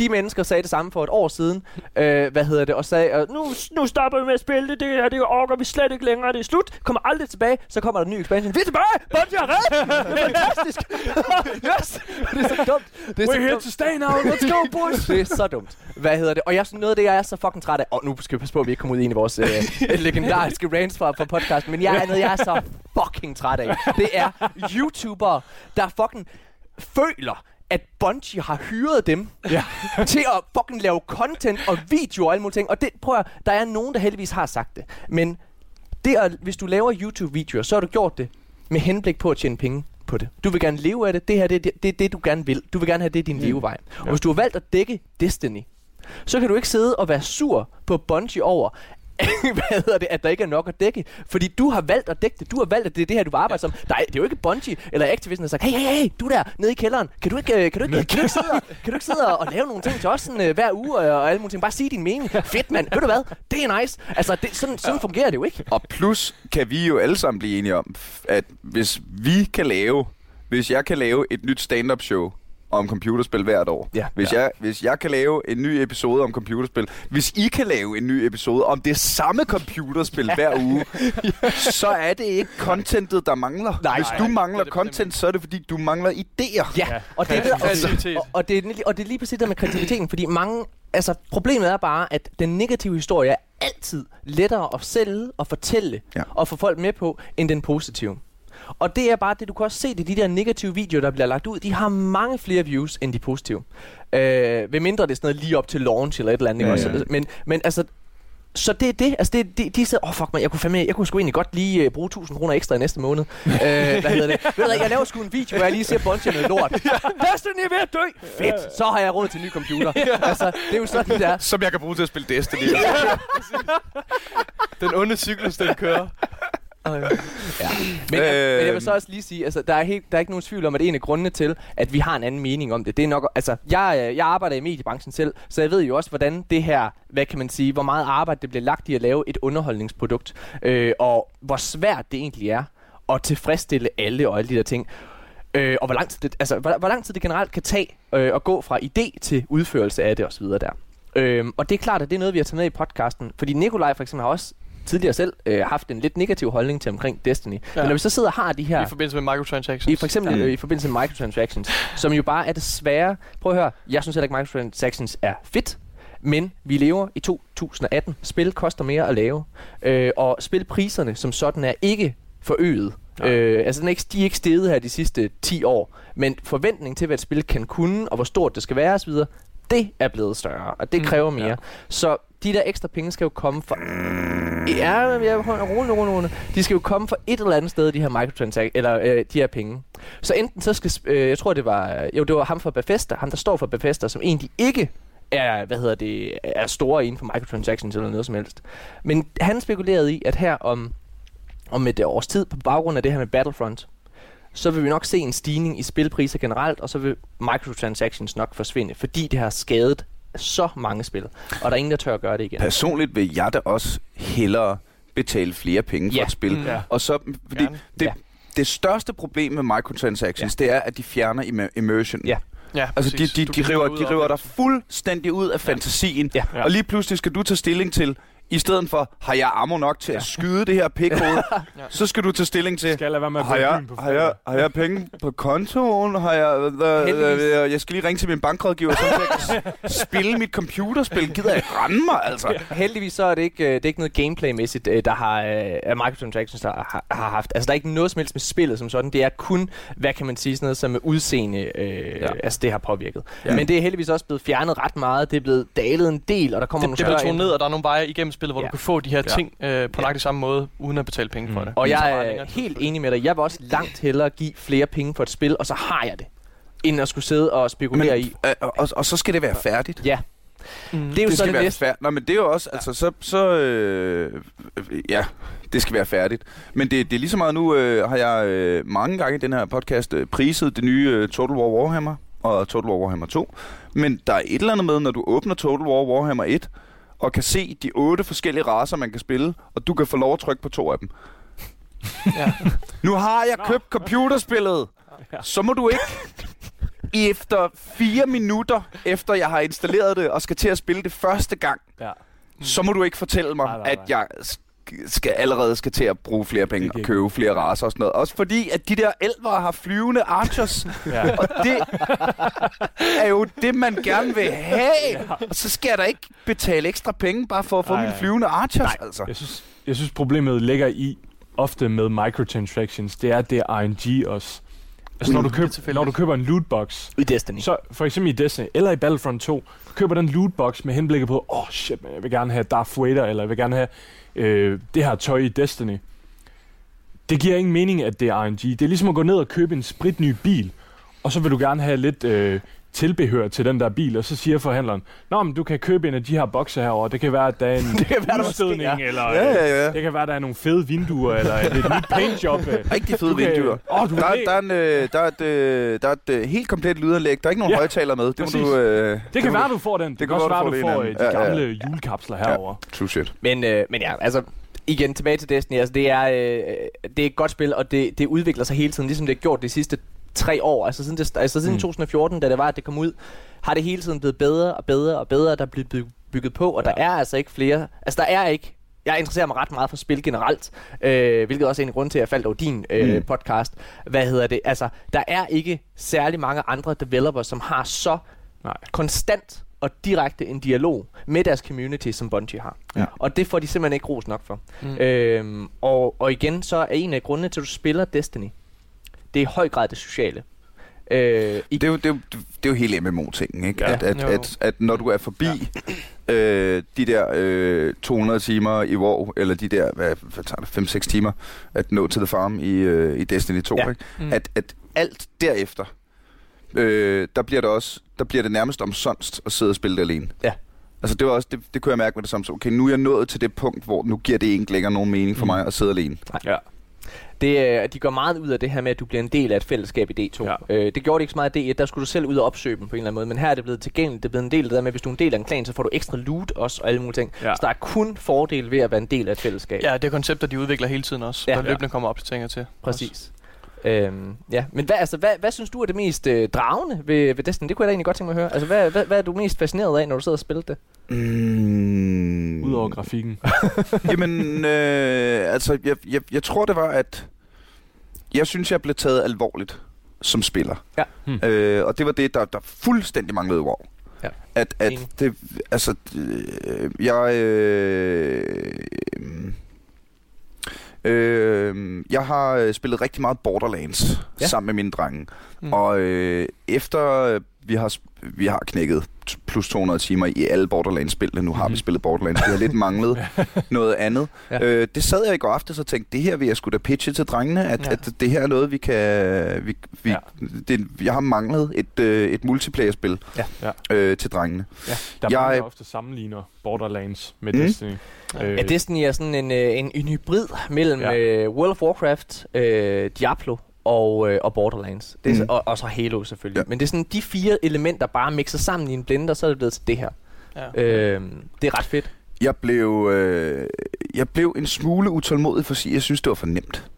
S2: de mennesker sagde det samme for et år siden, øh, hvad hedder det, og sagde, øh, nu, nu stopper vi med at spille det, det her, det orker vi slet ikke længere, det er slut, kommer aldrig tilbage, så kommer der en ny expansion, vi er tilbage, Bungie har ret, det er fantastisk, yes, det er så dumt, det er så
S4: We're here
S2: dumt.
S4: to stay now, let's go boys!
S2: Det er så dumt. Hvad hedder det? Og jeg synes, noget af det, jeg er så fucking træt af... Og nu skal vi passe på, at vi ikke kommer ud i en af vores øh, legendariske rants fra, fra podcasten. Men jeg er noget, jeg er så fucking træt af. Det er YouTubere, der fucking føler, at Bungie har hyret dem
S4: Ja.
S2: til at fucking lave content og videoer og alle mulige ting. Og det, prøv at, der er nogen, der heldigvis har sagt det. Men det at, hvis du laver YouTube-videoer, så har du gjort det med henblik på at tjene penge på det. Du vil gerne leve af det. Det her det er det, det, det, du gerne vil. Du vil gerne have det din mm. levevej. Og hvis du har valgt at dække Destiny, så kan du ikke sidde og være sur på Bungie over, hvad hedder det, at der ikke er nok at dække. Fordi du har valgt at dække det. Du har valgt, at det er det her, du vil arbejde som. Der er, det er jo ikke Bungie eller Activision, der sagt, hey, hey, hey, du der, nede i kælderen, kan du ikke, øh, kan du ikke, kan du ikke, sidde, og, kan du ikke sidde og lave nogle ting til os sådan, øh, hver uge og, og alle mulige ting? Bare sige din mening. Fedt, mand. Ved du hvad? Det er nice. Altså, det, sådan, sådan fungerer det jo ikke.
S1: Og plus kan vi jo alle sammen blive enige om, at hvis vi kan lave, hvis jeg kan lave et nyt stand-up show om computerspil hvert år.
S2: Ja.
S1: Hvis, Jeg, hvis jeg kan lave en ny episode om computerspil, hvis I kan lave en ny episode om det samme computerspil hver uge, så er det ikke contentet, der mangler.
S2: Nej,
S1: hvis
S2: nej,
S1: du
S3: nej,
S1: mangler
S3: det det
S1: content, så er det fordi, du mangler idéer.
S2: Ja, og det, er det, og, og, og, det er, lige- og det er lige præcis det med kreativiteten, fordi mange, altså problemet er bare, at den negative historie er altid lettere at sælge og fortælle
S1: Ja.
S2: og få folk med på, end den positive. Og det er bare det, du kan også se det, de der negative videoer, der bliver lagt ud, de har mange flere views end de positive. Øh, ved mindre det er sådan noget lige op til launch eller et eller andet.
S1: Ja, ja.
S2: også? Men, men altså, så det er det. Altså, det, de, de sidder, åh oh, fuck man, jeg kunne, fandme, jeg kunne sgu egentlig godt lige uh, bruge 1000 kroner ekstra i næste måned. uh, hvad hedder det? Ved du, jeg laver sgu en video, hvor jeg lige ser Bungie noget lort. Destiny er ved at dø! Fedt! Så har jeg råd til en ny computer. altså, det er jo sådan, det er.
S1: Som jeg kan bruge til at spille Destiny.
S3: Den onde cyklus, den kører.
S2: Ja. Men, jeg, men jeg vil så også lige sige, altså, der, er helt, der er ikke nogen tvivl om, at en af grundene til, at vi har en anden mening om det, det er nok, altså, jeg, øh, jeg arbejder i mediebranchen selv, så jeg ved jo også, hvordan det her, hvad kan man sige, hvor meget arbejde det bliver lagt i at lave et underholdningsprodukt, øh, og hvor svært det egentlig er at tilfredsstille alle og alle de der ting. Øh, og hvor lang, tid det, altså, hvor, hvor lang tid det generelt kan tage øh, at gå fra idé til udførelse af det osv. der. Øh, og det er klart, at det er noget, vi har taget med i podcasten. Fordi Nikolaj for eksempel har også tidligere selv øh, haft en lidt negativ holdning til omkring Destiny. Ja. Men når vi så sidder og har de her...
S3: I forbindelse med microtransactions.
S2: I for eksempel
S1: Ja.
S2: øh, i forbindelse med microtransactions, som jo bare er det svære. Prøv at høre, jeg synes heller ikke, microtransactions er fedt, men vi lever i 2018. Spil koster mere at lave, øh, og spilpriserne som sådan er ikke forøget. Øh, altså den er ikke, de er ikke steget her de sidste 10 år, men forventningen til, hvad et spil kan kunne, og hvor stort det skal være osv., det er blevet større, og det
S3: Mm,
S2: kræver mere.
S3: ja.
S2: Så de der ekstra penge skal jo komme fra... Øh. Ja, jeg er rolig, rolig, rolig. De skal jo komme fra et eller andet sted, de her microtransactions, eller øh, de her penge. Så enten så skal... Øh, jeg tror, det var... Øh, jo, det var ham fra Bethesda, ham der står for Bethesda, som egentlig ikke er, hvad hedder det, er store inden for microtransactions eller noget som helst. Men han spekulerede i, at her om, om et års tid, på baggrund af det her med Battlefront, så vil vi nok se en stigning i spilpriser generelt, og så vil microtransactions nok forsvinde, fordi det har skadet så mange spil, og der er ingen, der tør at gøre det igen.
S1: Personligt vil jeg da også hellere betale flere penge for
S2: Ja.
S1: et spil.
S3: Mm. Ja.
S1: Og så, fordi
S3: Gerne.
S1: det,
S2: Ja.
S1: det største problem med microtransactions, det er, at de fjerner immer- immersion.
S2: Ja.
S3: Ja,
S1: Altså, de,
S3: præcis.
S1: de, de,
S3: kan
S1: river, de river dig fuldstændig ud af fantasien.
S2: Ja.
S4: Ja.
S1: Og lige pludselig skal du tage stilling til, i stedet for, har jeg ammo nok til at skyde det her pikhoved, så skal du tage stilling til,
S4: Skal jeg være med at
S1: har jeg,
S4: på
S1: har, jeg, har jeg penge på kontoen? Har jeg, øh,
S2: Heldigvis.
S1: øh, jeg skal lige ringe til min bankrådgiver, så jeg kan spille mit computerspil. Gider jeg rende mig, altså?
S2: Heldigvis så er det ikke, øh, det er ikke noget gameplay-mæssigt, øh, der har af microtransactions, der har, har haft. Altså der er ikke noget som helst med spillet som sådan. Det er kun, hvad kan man sige, sådan noget som med udseende, øh, ja. altså det har påvirket. Ja.
S1: Ja.
S2: Men det er heldigvis også blevet fjernet ret meget. Det er blevet dalet en del, og der kommer
S3: Det,
S2: nogle
S3: det bliver ned, og der er nogle veje igennem spillet, hvor
S2: Ja.
S3: du kan få de her
S4: Ja.
S3: ting øh, på
S2: Ja.
S3: nøjagtig samme måde, uden at betale penge for
S4: Mm.
S3: det.
S2: Og jeg er
S3: længere
S2: helt enig med dig. Jeg vil også langt hellere give flere penge for et spil, og så har jeg det, end at skulle sidde og spekulere
S1: Men,
S2: i.
S1: øh, og, og så skal det være færdigt.
S2: Ja,
S3: Mm.
S2: det er jo
S1: det
S2: så
S1: skal
S2: det
S1: være
S2: næste.
S1: færdigt. Nå, men det er jo også, altså, så, så øh, ja, det skal være færdigt. Men det, det er lige så meget nu, øh, har jeg øh, mange gange i den her podcast øh, priset det nye øh, Total War Warhammer og Total War Warhammer 2. Men der er et eller andet med, når du åbner Total War Warhammer 1, og kan se de otte forskellige raser, man kan spille, og du kan få lov at trykke på to af dem.
S3: Ja.
S1: Nu har jeg købt computerspillet,
S4: Ja.
S1: så må du ikke efter fire minutter, efter jeg har installeret det og skal til at spille det første gang,
S4: Ja.
S1: så må du ikke fortælle mig,
S4: Nej, nej,
S1: at
S4: nej.
S1: jeg sk- skal allerede skal til at bruge flere penge og købe flere raser og sådan noget. Også fordi, at de der elver har flyvende archers,
S4: Ja.
S1: og det er jo det, man gerne vil have. Og så skal jeg da ikke betale ekstra penge, bare for at få
S4: Nej,
S1: mine
S4: nej.
S1: flyvende archers, altså.
S4: Jeg synes, jeg synes problemet ligger i, ofte med microtransactions, det er, at det er RNG også. Altså, når, du
S3: er
S4: køber, når du køber en lootbox,
S2: I Destiny.
S4: så for eksempel i Destiny, eller i Battlefront 2, du køber den lootbox med henblikket på, åh oh, shit, man, jeg vil gerne have Darth Vader, eller jeg vil gerne have øh, det her tøj i Destiny. Det giver ingen mening, at det er RNG. Det er ligesom at gå ned og købe en spritny bil, og så vil du gerne have lidt øh, tilbehør til den der bil, og så siger forhandleren, Nå, men du kan købe en af de her bokse herover. Det kan være, at der er en
S2: Det kan være, der måske
S4: udstødning,
S2: er.
S4: eller
S1: Ja, ja, ja.
S4: det kan være, der er nogle fede vinduer, eller et nyt paintjob.
S1: Rigtig fede
S4: Du kan-
S1: vinduer.
S4: Åh, du
S1: Der,
S4: kan
S1: er- der, er en, øh, der, er et, øh, der er et øh, helt komplet lydanlæg. Der er ikke nogen
S4: Ja,
S1: højtaler med. Det må
S4: præcis.
S1: du... Øh,
S4: Det kan
S1: må
S4: være,
S1: du-
S4: du får den. Det,
S1: kan
S4: kan også
S1: være, du
S4: du
S1: får
S4: får
S1: det
S4: øh,
S1: i
S4: de
S1: anden. Ja,
S4: gamle
S1: ja.
S4: julekapsler herover.
S1: True shit.
S2: Men, øh, men ja, altså igen tilbage til Destiny. Altså, det, er, øh, det er et godt spil, og det, det udvikler sig hele tiden, ligesom det har gjort de sidste tre år. Altså siden, det, altså siden
S4: Mm.
S2: 2014, da det var, at det kom ud, har det hele tiden blevet bedre og bedre og bedre. Der er blevet byg- bygget på, og ja. der er altså ikke flere... Altså, der er ikke... Jeg interesserer mig ret meget for spil generelt, øh, hvilket også er en grund til, at jeg faldt over din øh,
S1: Mm.
S2: podcast. Hvad hedder det? Altså, der er ikke særlig mange andre developers, som har så
S4: Nej.
S2: konstant og direkte en dialog med deres community, som Bungie har.
S1: Ja.
S2: Og det får de simpelthen ikke ros nok for.
S3: Mm.
S2: Øhm, og, og igen, så er en af grundene til, at du spiller Destiny, det er i høj grad det sociale. Øh, i,
S1: Det er jo, det er jo, det er jo hele MMO-tingen, ikke?
S4: Ja.
S1: At, at, at, at når du er forbi ja. øh, de der øh, 200 timer i WoW, eller de der, hvad, hvad tager det, 5-6 timer, at nå til the farm i, øh, i Destiny 2,
S2: Ja.
S1: ikke?
S3: Mm.
S1: At, at alt derefter, øh, der bliver det også, der bliver det nærmest omsonst at sidde og spille det alene.
S2: Ja.
S1: Altså det var også, det, det kunne jeg mærke med det samme, så okay, nu er jeg nået til det punkt, hvor nu giver det ikke længere nogen mening for
S4: Mm.
S1: mig at sidde alene.
S4: Ja.
S2: Det, øh, de går meget ud af det her med, at du bliver en del af et fællesskab i D2.
S4: Ja.
S2: Øh, det gjorde det ikke så meget i D1, der skulle du selv ud og opsøge dem på en eller anden måde. Men her er det blevet tilgængeligt, det er blevet en del af det der med, at hvis du er en del af en klan, så får du ekstra loot også og alle mulige ting.
S4: Ja.
S2: Så der er kun fordel ved at være en del af et fællesskab.
S3: Ja, det er koncepter, de udvikler hele tiden også.
S2: Ja.
S3: Ja, der
S2: Ja.
S3: løbende kommer opdateringer til.
S2: Præcis. Øhm, ja, men hvad, altså, hvad, hvad synes du er det mest øh, dragende ved, ved Destiny? Det kunne jeg da egentlig godt tænke mig at høre. Altså, hvad, hvad, hvad er du mest fascineret af, når du sidder og spiller det?
S1: Mm.
S4: Udover grafikken.
S1: Jamen, øh, altså, jeg, jeg, jeg tror, det var, at jeg synes, jeg blev taget alvorligt som spiller.
S2: Ja.
S4: Hmm.
S1: Øh, og det var det, der, der fuldstændig manglede wow.
S2: Ja.
S1: At, at
S2: Enig.
S1: det, altså, øh, jeg, øh, øh, jeg har øh, spillet rigtig meget Borderlands
S2: Ja.
S1: sammen med mine drenge.
S3: Mm.
S1: Og øh, efter vi har, vi har knækket plus 200 timer i alle Borderlands-spillene, nu har vi
S4: Mhm.
S1: spillet Borderlands, vi har lidt manglet noget andet.
S2: Ja.
S1: Ja. Øh, det sad jeg i går aftes og tænkte, det her vil jeg skulle da pitche til drengene, at,
S3: Ja.
S1: ja. at det her er noget, vi kan... Vi, vi,
S4: Ja.
S1: ja. det, jeg har manglet et, øh, et multiplayer-spil
S2: Ja.
S4: Ja.
S1: øh, til drengene.
S4: Der er
S1: Jeg-
S4: mange, der ofte sammenligner Borderlands med
S1: Mm.
S4: Destiny.
S3: Ja.
S2: Ja, Destiny er sådan en, øh, en, en hybrid mellem
S4: Ja.
S2: ja. øh, World of Warcraft, øh, Diablo og, øh, og Borderlands. Det er, mm. Og, og så Halo selvfølgelig. Ja. Men det er sådan de fire elementer bare mixer sammen i en blender, så er det blevet til det her.
S3: Ja.
S2: Øh, det er ret fedt.
S1: Jeg blev, øh, jeg blev en smule utålmodig, for at sige, jeg synes, det var for nemt.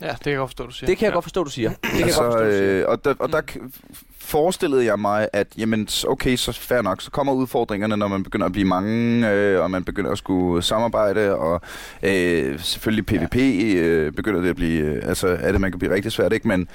S3: ja, det kan jeg godt forstå, du siger.
S2: Det kan jeg
S3: ja.
S2: godt forstå, du siger. Det kan jeg
S1: altså,
S2: godt forstå, du siger.
S1: øh, og der, og der
S3: Mm.
S1: Forestillede jeg mig, at jamen, okay, så fair nok, så kommer udfordringerne, når man begynder at blive mange, øh, og man begynder at skulle samarbejde, og øh, selvfølgelig PvP øh, begynder det at blive, øh, altså er det, man kan blive rigtig svært, ikke? Men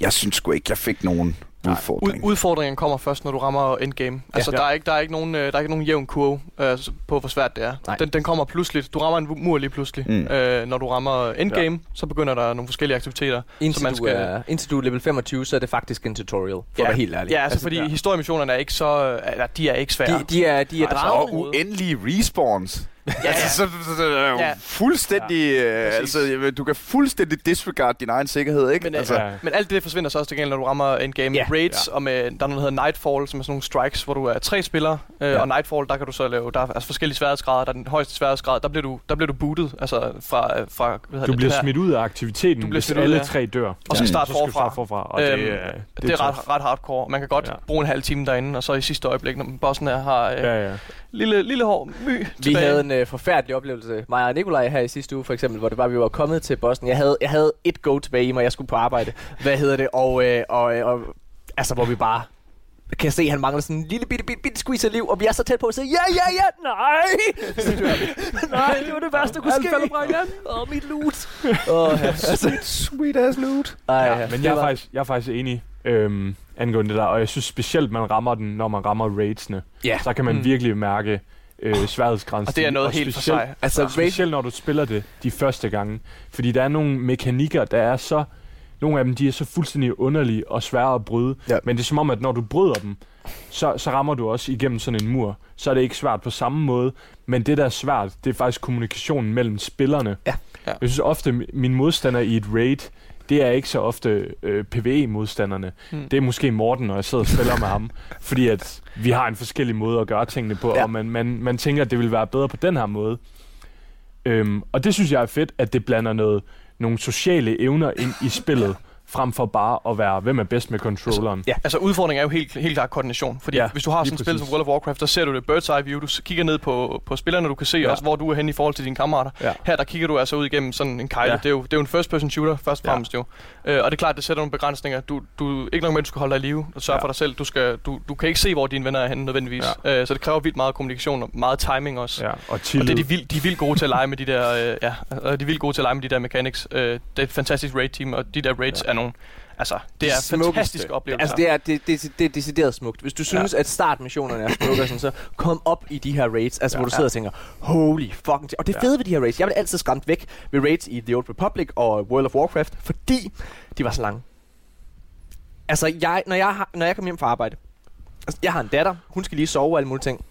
S1: jeg synes sgu ikke, jeg fik nogen. Udfordring.
S3: Ud, udfordringen kommer først, når du rammer endgame. Altså,
S4: Ja.
S3: der, er ikke, der, er ikke nogen, øh, der er ikke nogen jævn kurve øh, på, hvor svært det er.
S2: Nej.
S3: Den, den kommer pludseligt. Du rammer en mur lige pludselig.
S1: Mm.
S3: Øh, når du rammer endgame, ja. så begynder der nogle forskellige aktiviteter.
S2: Indtil,
S3: man
S2: du
S3: skal-
S2: er, indtil du er level 25, så er det faktisk en tutorial, for
S3: Ja.
S2: at være helt ærlig.
S3: Ja, altså, fordi
S4: ja.
S3: historiemissionerne er ikke så... Eller, de er ikke svære.
S2: de, de er, de er
S3: Altså.
S1: Og uendelige respawns. Altså, så, så, så, er
S3: Ja.
S1: fuldstændig... Ja, altså, jeg ved, du kan fuldstændig disregard din egen sikkerhed, ikke?
S3: Men,
S1: altså,
S3: altså, men alt det forsvinder så også til gengæld, når du rammer en game
S2: Ja.
S3: med raids, og med, der er noget, der hedder Nightfall, som er sådan nogle strikes, hvor du er tre spillere, øh,
S2: Ja.
S3: og Nightfall, der kan du så lave, der er altså forskellige sværhedsgrader, der er den højeste sværhedsgrad, der bliver du, der bliver du bootet, altså fra, øh, fra hvad hedder
S4: Du
S3: det,
S4: bliver
S3: det
S4: smidt ud af aktiviteten,
S3: Du bliver
S4: hvis alle
S3: ja.
S4: tre dør.
S3: Og så
S1: Ja.
S3: starte
S4: så skal du
S3: forfra.
S4: starte forfra. Og
S3: Øhm,
S4: det, er,
S3: Det er ret, ret hardcore. Man kan godt
S4: Ja.
S3: ja. bruge en halv time derinde, og så i sidste øjeblik, når bossen er, har øh, ja.
S4: Ja, ja.
S3: lille, lille hår my
S2: Vi
S3: tilbage.
S2: havde en øh, forfærdelig oplevelse, mig og Nikolaj her i sidste uge for eksempel, hvor det var, vi var kommet til Boston. Jeg havde, jeg havde et go tilbage i mig, jeg skulle på arbejde. Hvad hedder det? Og, øh, og, øh, og altså, hvor vi bare kan jeg se, at han mangler sådan en lille bitte, bitte, bitte squeeze af liv, og vi er så tæt på at sige, ja, ja, ja, nej! nej, det var det værste, der kunne
S4: Alt
S2: ske.
S4: fra igen.
S2: Åh, mit loot. Åh, ja. altså,
S1: sweet ass loot.
S2: ej,
S4: Ja,
S2: ja,
S4: men
S2: det
S4: jeg er,
S2: var-
S4: faktisk, jeg er faktisk enig øhm, angående det der, og jeg synes specielt, man rammer den, når man rammer raidsene.
S2: Ja.
S4: Så kan man
S3: mm.
S4: virkelig mærke øh, sværhedsgrænsen.
S3: Og det er noget helt for
S4: specielt,
S3: sig.
S2: Altså, raid,
S4: Specielt når du spiller det de første gange. Fordi der er nogle mekanikker, der er så... Nogle af dem, de er så fuldstændig underlige og svære at bryde.
S2: Ja.
S4: Men det er som om, at når du bryder dem, så, så rammer du også igennem sådan en mur. Så er det ikke svært på samme måde. Men det, der er svært, det er faktisk kommunikationen mellem spillerne.
S2: Ja.
S3: Ja.
S4: Jeg synes ofte, mi- min modstander i et raid, det er ikke så ofte øh, PvE-modstanderne.
S3: Mm.
S4: Det er måske Morten, når jeg sidder og spiller med ham. Fordi at vi har en forskellig måde at gøre tingene på,
S2: ja.
S4: og man, man, man tænker, at det vil være bedre på den her måde. Øhm, og det synes jeg er fedt, at det blander noget, nogle sociale evner ind i spillet, frem for bare at være, hvem er bedst med controlleren.
S2: Ja.
S3: Altså udfordringen er jo helt, helt klart koordination. Fordi ja, hvis du har sådan et spil som. World of Warcraft, så ser du det bird's eye view. Du kigger ned på, på spillerne, du kan se ja. Også, hvor du er henne i forhold til dine kammerater.
S4: Ja.
S3: Her der kigger du altså ud igennem sådan en kejle. Ja. Det, er jo, det er jo en first person shooter, først og
S4: Ja.
S3: fremmest jo. Øh, og det er klart, det sætter nogle begrænsninger. Du, du, ikke nok med, at du skal holde dig i live og sørge ja. For dig selv. Du, skal, du, du kan ikke se, hvor dine venner er henne nødvendigvis. Ja. Øh, så det kræver vildt meget kommunikation og meget timing også.
S4: Ja, og
S3: Og det er de vildt, de er vildt gode til at lege med de der, øh, ja, de er vildt gode til at lege med de der mechanics. Øh, det er et fantastisk raid team, og de der raids ja. er nogle, altså, det er
S2: smukkeste.
S3: fantastiske oplevelser.
S2: Altså, det er, det, det, det er decideret smukt. Hvis du synes, ja. at startmissionerne er smukke, sådan, så kom op i de her raids, altså, ja.
S3: Ja.
S2: hvor du sidder og tænker, holy fucking... Og det
S4: Ja.
S2: fede ved de her raids, jeg blev altid skræmt væk ved raids i The Old Republic og World of Warcraft, fordi de var så lange. Altså, jeg, når, jeg har, når jeg kommer hjem fra arbejde, altså, jeg har en datter, hun skal lige sove og alle mulige ting.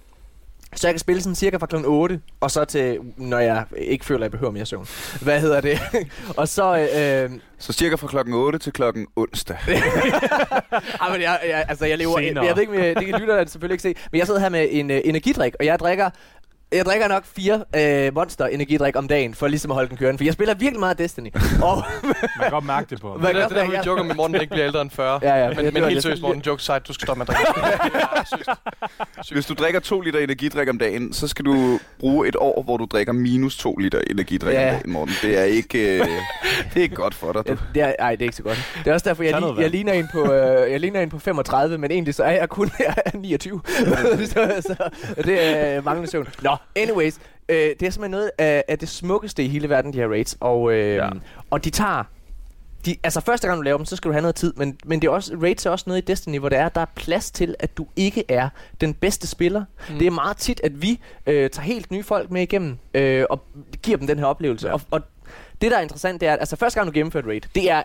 S2: Så jeg kan spille sådan cirka fra kl. 8, og så til, når jeg ikke føler, at jeg behøver mere søvn. Hvad hedder det? og så, øh,
S1: Så cirka fra klokken 8 til klokken onsdag.
S2: Ej, men jeg, jeg, altså, jeg lever... Jeg,
S4: Senere.
S2: jeg ved ikke, jeg- det kan lytterne selvfølgelig ikke se, men jeg sidder her med en uh, energidrik, og jeg drikker... Jeg drikker nok fire øh, monster energidrik om dagen, for ligesom at holde den kørende, for jeg spiller virkelig meget Destiny. og,
S4: Man kan godt mærke det på ham.
S2: Hvad
S3: det, er det der, vi
S2: jeg-
S3: joker med Morten, ikke bliver ældre end 40.
S2: Ja, ja,
S3: Men,
S2: det
S3: men
S2: var
S3: helt seriøst, Morten, joke side, du skal stoppe med at drikke.
S1: Hvis du drikker 2 liter energidrik om dagen, så skal du bruge et år, hvor du drikker minus 2 liter energidrik
S2: Ja.
S1: om dagen, Morten. Det er ikke, øh, det er ikke godt for dig. Du.
S2: Ja, det er, ej, det er ikke så godt. Det er også derfor, jeg, jeg,
S4: vand.
S2: ligner en på, øh, jeg ligner en på 35, men egentlig så er jeg kun jeg er 29. så, så, det er manglende søvn. Nå, anyways. Øh, det er simpelthen noget af, af det smukkeste i hele verden, de her raids. Og, øh, ja. Og de tager... De, altså første gang du laver dem, så skal du have noget tid, men, men det er også, raids er også noget i Destiny, hvor der er, der er plads til, at du ikke er den bedste spiller. Mm. Det er meget tit, at vi øh, tager helt nye folk med igennem, øh, og giver dem den her oplevelse. Ja. Og, og det, der er interessant, det er, at altså, første gang du gennemfører et raid, det er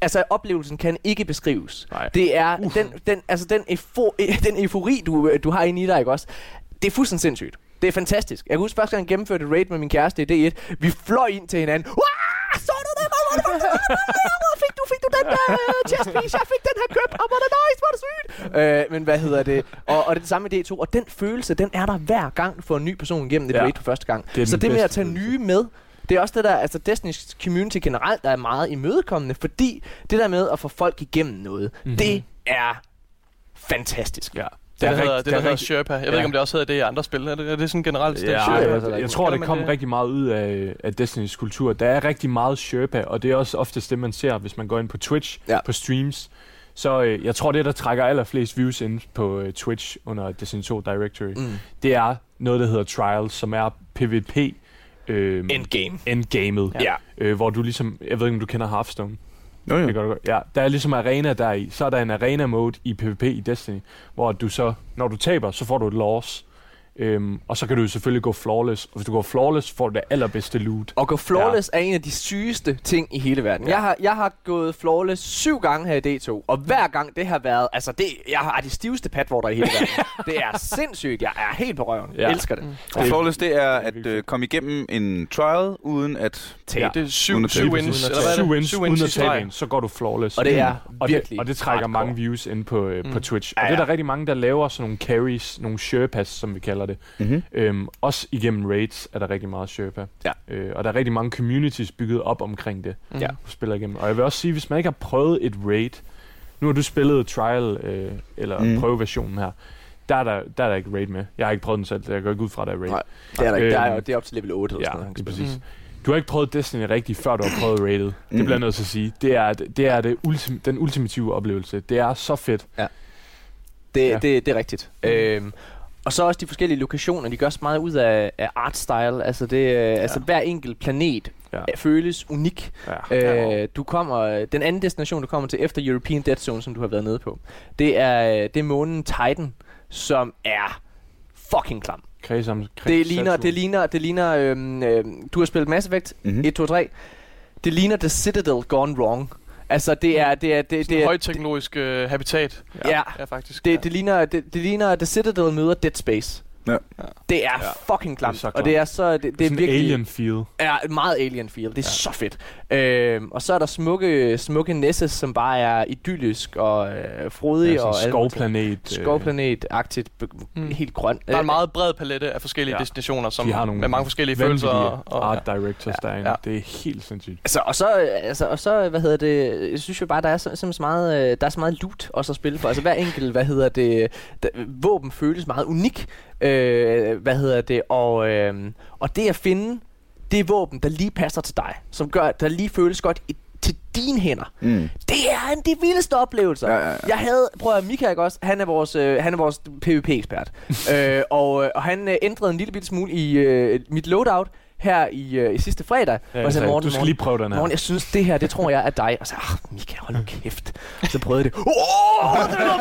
S2: Altså, oplevelsen kan ikke beskrives.
S4: Nej.
S2: Det er den, den, altså, den, eufo, den eufori, du, du har inde i dig, ikke også? Det er fuldstændig sindssygt. Det er fantastisk. Jeg kan huske første gang, jeg gennemførte et raid med min kæreste i D1. Vi fløj ind til hinanden. Wah! Så du det? Hvor var det? Fik du, fik du den der chest piece? Jeg fik den her købt. Og hvor det nice, hvor er det sygt. Øh, men hvad hedder det? Og, og det er det samme med D2. Og den følelse, den er der hver gang, du får en ny person igennem et
S4: Ja.
S2: raid for første gang.
S4: Det
S2: Så det med at tage nye med, det er også det der, altså Destiny's community generelt, der er meget imødekommende, fordi det der med at få folk igennem noget, mm-hmm.
S4: Mhm.
S2: det er fantastisk.
S4: Ja.
S3: Det, der,
S4: er
S3: hedder, det, der
S4: er
S3: hedder Sherpa. Jeg ved
S4: Ja.
S3: ikke, om det også hedder det i andre spil. Er det, er det sådan generelt? det er
S4: Ja,
S3: Sherpa?
S4: Jeg,
S2: der
S4: jeg,
S2: ikke-
S4: tror, det kom
S3: det?
S4: rigtig meget ud af, af Destinys kultur. Der er rigtig meget Sherpa, og det er også oftest det, man ser, hvis man går ind på Twitch,
S2: Ja.
S4: på streams. Så øh, jeg tror, det, der trækker allerflest views ind på øh, Twitch under Destiny 2 Directory. Mm. det er noget, der hedder Trials, som er PvP øh,
S2: Endgame.
S4: endgamet,
S2: Ja.
S4: øh, hvor du ligesom, jeg ved ikke, om du kender Hearthstone.
S1: Jo,
S4: Det gør du godt. Ja, der er ligesom arena der i. Så er der en arena mode i PvP i Destiny, hvor du så, når du taber, så får du et loss. Øhm, og så kan du jo selvfølgelig gå flawless. Og hvis du går flawless, får du det allerbedste loot.
S2: Og gå flawless ja. er en af de sygeste ting i hele verden. Ja. Jeg, har, jeg har gået flawless syv gange her i D2, og hver gang det har været... Altså, det, jeg har de stiveste patvorter i hele verden. det er sindssygt. Jeg er helt på røven.
S4: Ja.
S2: Jeg elsker det.
S1: Mm. Og flawless, det er at øh, komme igennem en trial, uden at...
S3: Ja. Det er syv,
S1: tabe,
S3: wins, eller hvad det?
S4: Syv wins, uden at tabe en, så går du flawless.
S2: Og det er
S4: og
S2: virkelig
S4: det, og det trækker
S2: hardcore.
S4: mange views ind på, øh, på
S3: Mm.
S4: Twitch.
S2: Ja,
S4: Og det er
S2: ja.
S4: der rigtig mange, der laver sådan nogle carries, nogle sherpas, som vi kalder det.
S1: Mm-hmm.
S4: Øhm, også igennem raids er der rigtig meget sherpa.
S2: Ja.
S4: Øh, og der er rigtig mange communities bygget op omkring det,
S3: Mm.
S2: Ja.
S4: du spiller igennem. Og jeg vil også sige, hvis man ikke har prøvet et raid, nu har du spillet trial, øh, eller
S1: Mm.
S4: mm. prøveversionen her, der er der, der er der ikke raid med. Jeg har ikke prøvet den selv, så jeg går ikke ud fra, at der er raid.
S2: Nej, Det er der ikke. Der er, det er op til level 8 eller
S4: Ja,
S2: sådan noget.
S4: præcis. Du har ikke prøvet Destiny rigtigt, før du har prøvet Rated. Det
S1: Mm.
S4: bliver jeg nødt til at sige. Det er, det er det ultim, den ultimative oplevelse. Det er så fedt.
S2: Det,
S4: Ja.
S2: ja. det, det er rigtigt. Mm. Øhm, og så også de forskellige lokationer, de gør så meget ud af, af art style. Altså, det, ja. altså hver enkelt planet
S4: Ja.
S2: ja. føles unik.
S4: Ja.
S2: Øh, du kommer, den anden destination, du kommer til efter European Dead Zone, som du har været nede på, det er, det er månen Titan, som er fucking klam.
S4: Kredsam,
S2: Det ligner, det ligner, det ligner øhm, øhm, du har spillet Mass Effect
S1: Mm-hmm.
S2: 1, 2, 3. Det ligner The Citadel gone wrong. Altså, det er, det er, det,
S3: Det
S2: det
S3: er højteknologisk øh, habitat.
S2: ja,
S3: Ja, faktisk.
S2: det,
S3: ja.
S2: det, ligner, det, det ligner The Citadel møder Dead Space.
S1: Ja.
S2: Det er
S4: Ja.
S2: fucking klamt,
S4: Det er så
S2: og det er så det, det
S4: det
S2: er
S4: er
S2: virkelig
S4: alien feel.
S2: er meget alien feel. Det er ja. så fedt. Øhm, og så er der smukke smukke Nesses, som bare er idyllisk og øh, frodig
S4: Ja,
S2: og
S4: skovplanet. øh,
S2: Skovplanet-agtigt,
S3: Mm.
S2: helt grøn.
S3: Der er en meget bred palette af forskellige
S4: Ja.
S3: ja. destinationer, som
S4: De har nogle
S3: med mange forskellige følelser. Og, og,
S4: art directors
S3: Ja,
S4: derinde.
S3: ja.
S4: Det er helt sindssygt.
S2: Altså, og så, øh, altså, og så, hvad hedder det, jeg synes jo bare, der er så, så meget, øh, der er så meget loot også at spille for. Altså hver enkelt, hvad hedder det, der, våben føles meget unik, øh, hvad hedder det, og, øh, og det at finde det våben, der lige passer til dig, som gør, der lige føles godt i, til dine hænder,
S1: Mm.
S2: det er en de vildeste oplevelser.
S1: Ja, ja, ja.
S2: Jeg havde, prøv at Mika ikke også, han er vores, øh, han er vores PvP-ekspert. øh, og, øh, og han øh, ændrede en lille bitte smule i øh, mit loadout her i, øh, i sidste fredag.
S4: Ja,
S2: og
S4: jeg
S2: så
S4: sagde,
S2: Morten,
S4: du skal
S2: Morten,
S4: lige prøve den her.
S2: Morgen, jeg synes, det her, det tror jeg er dig. Og så, ah, Mika, hold nu kæft. Så prøvede jeg det. Åh, det var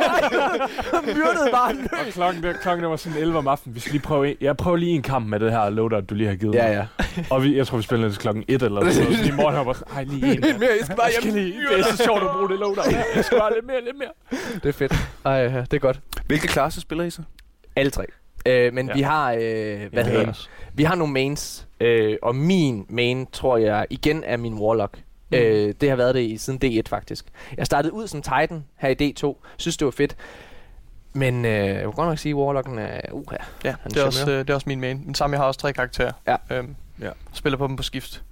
S2: mig! Myrdede bare løs.
S4: Og klokken, der, klokken der var sådan 11 om aftenen. Vi skal lige prøve en, jeg prøver lige en kamp med det her loadout, du lige har givet
S2: Ja,
S4: mig.
S2: ja.
S4: Og vi, jeg tror, vi spiller til klokken 1 eller sådan noget. Så lige morgen var sådan, ej, lige en.
S2: Lidt mere, jeg skal bare
S4: Jeg skal
S2: hjem.
S4: lige, det er så sjovt at bruge det loadout. her. Jeg skal bare lidt mere, lidt mere.
S2: Det er fedt. Ej, ja, det er godt.
S1: Hvilke klasser spiller I så?
S2: Alle tre. Øh, men
S4: Ja.
S2: vi har, øh, hvad
S4: Ja,
S2: hedder? Vi har nogle mains, øh, og min main, tror jeg, igen er min Warlock. Mm. Øh, det har været det i, siden D1 faktisk. Jeg startede ud som Titan her i D2. Synes det var fedt. Men øh, jeg vil godt nok sige, at Warlocken er uha.
S3: ja,
S2: Han
S3: det er, også, øh, det er også min main. Den samme, jeg har også tre karakterer.
S2: Ja.
S3: Øhm,
S4: Ja.
S3: Spiller på dem på skift.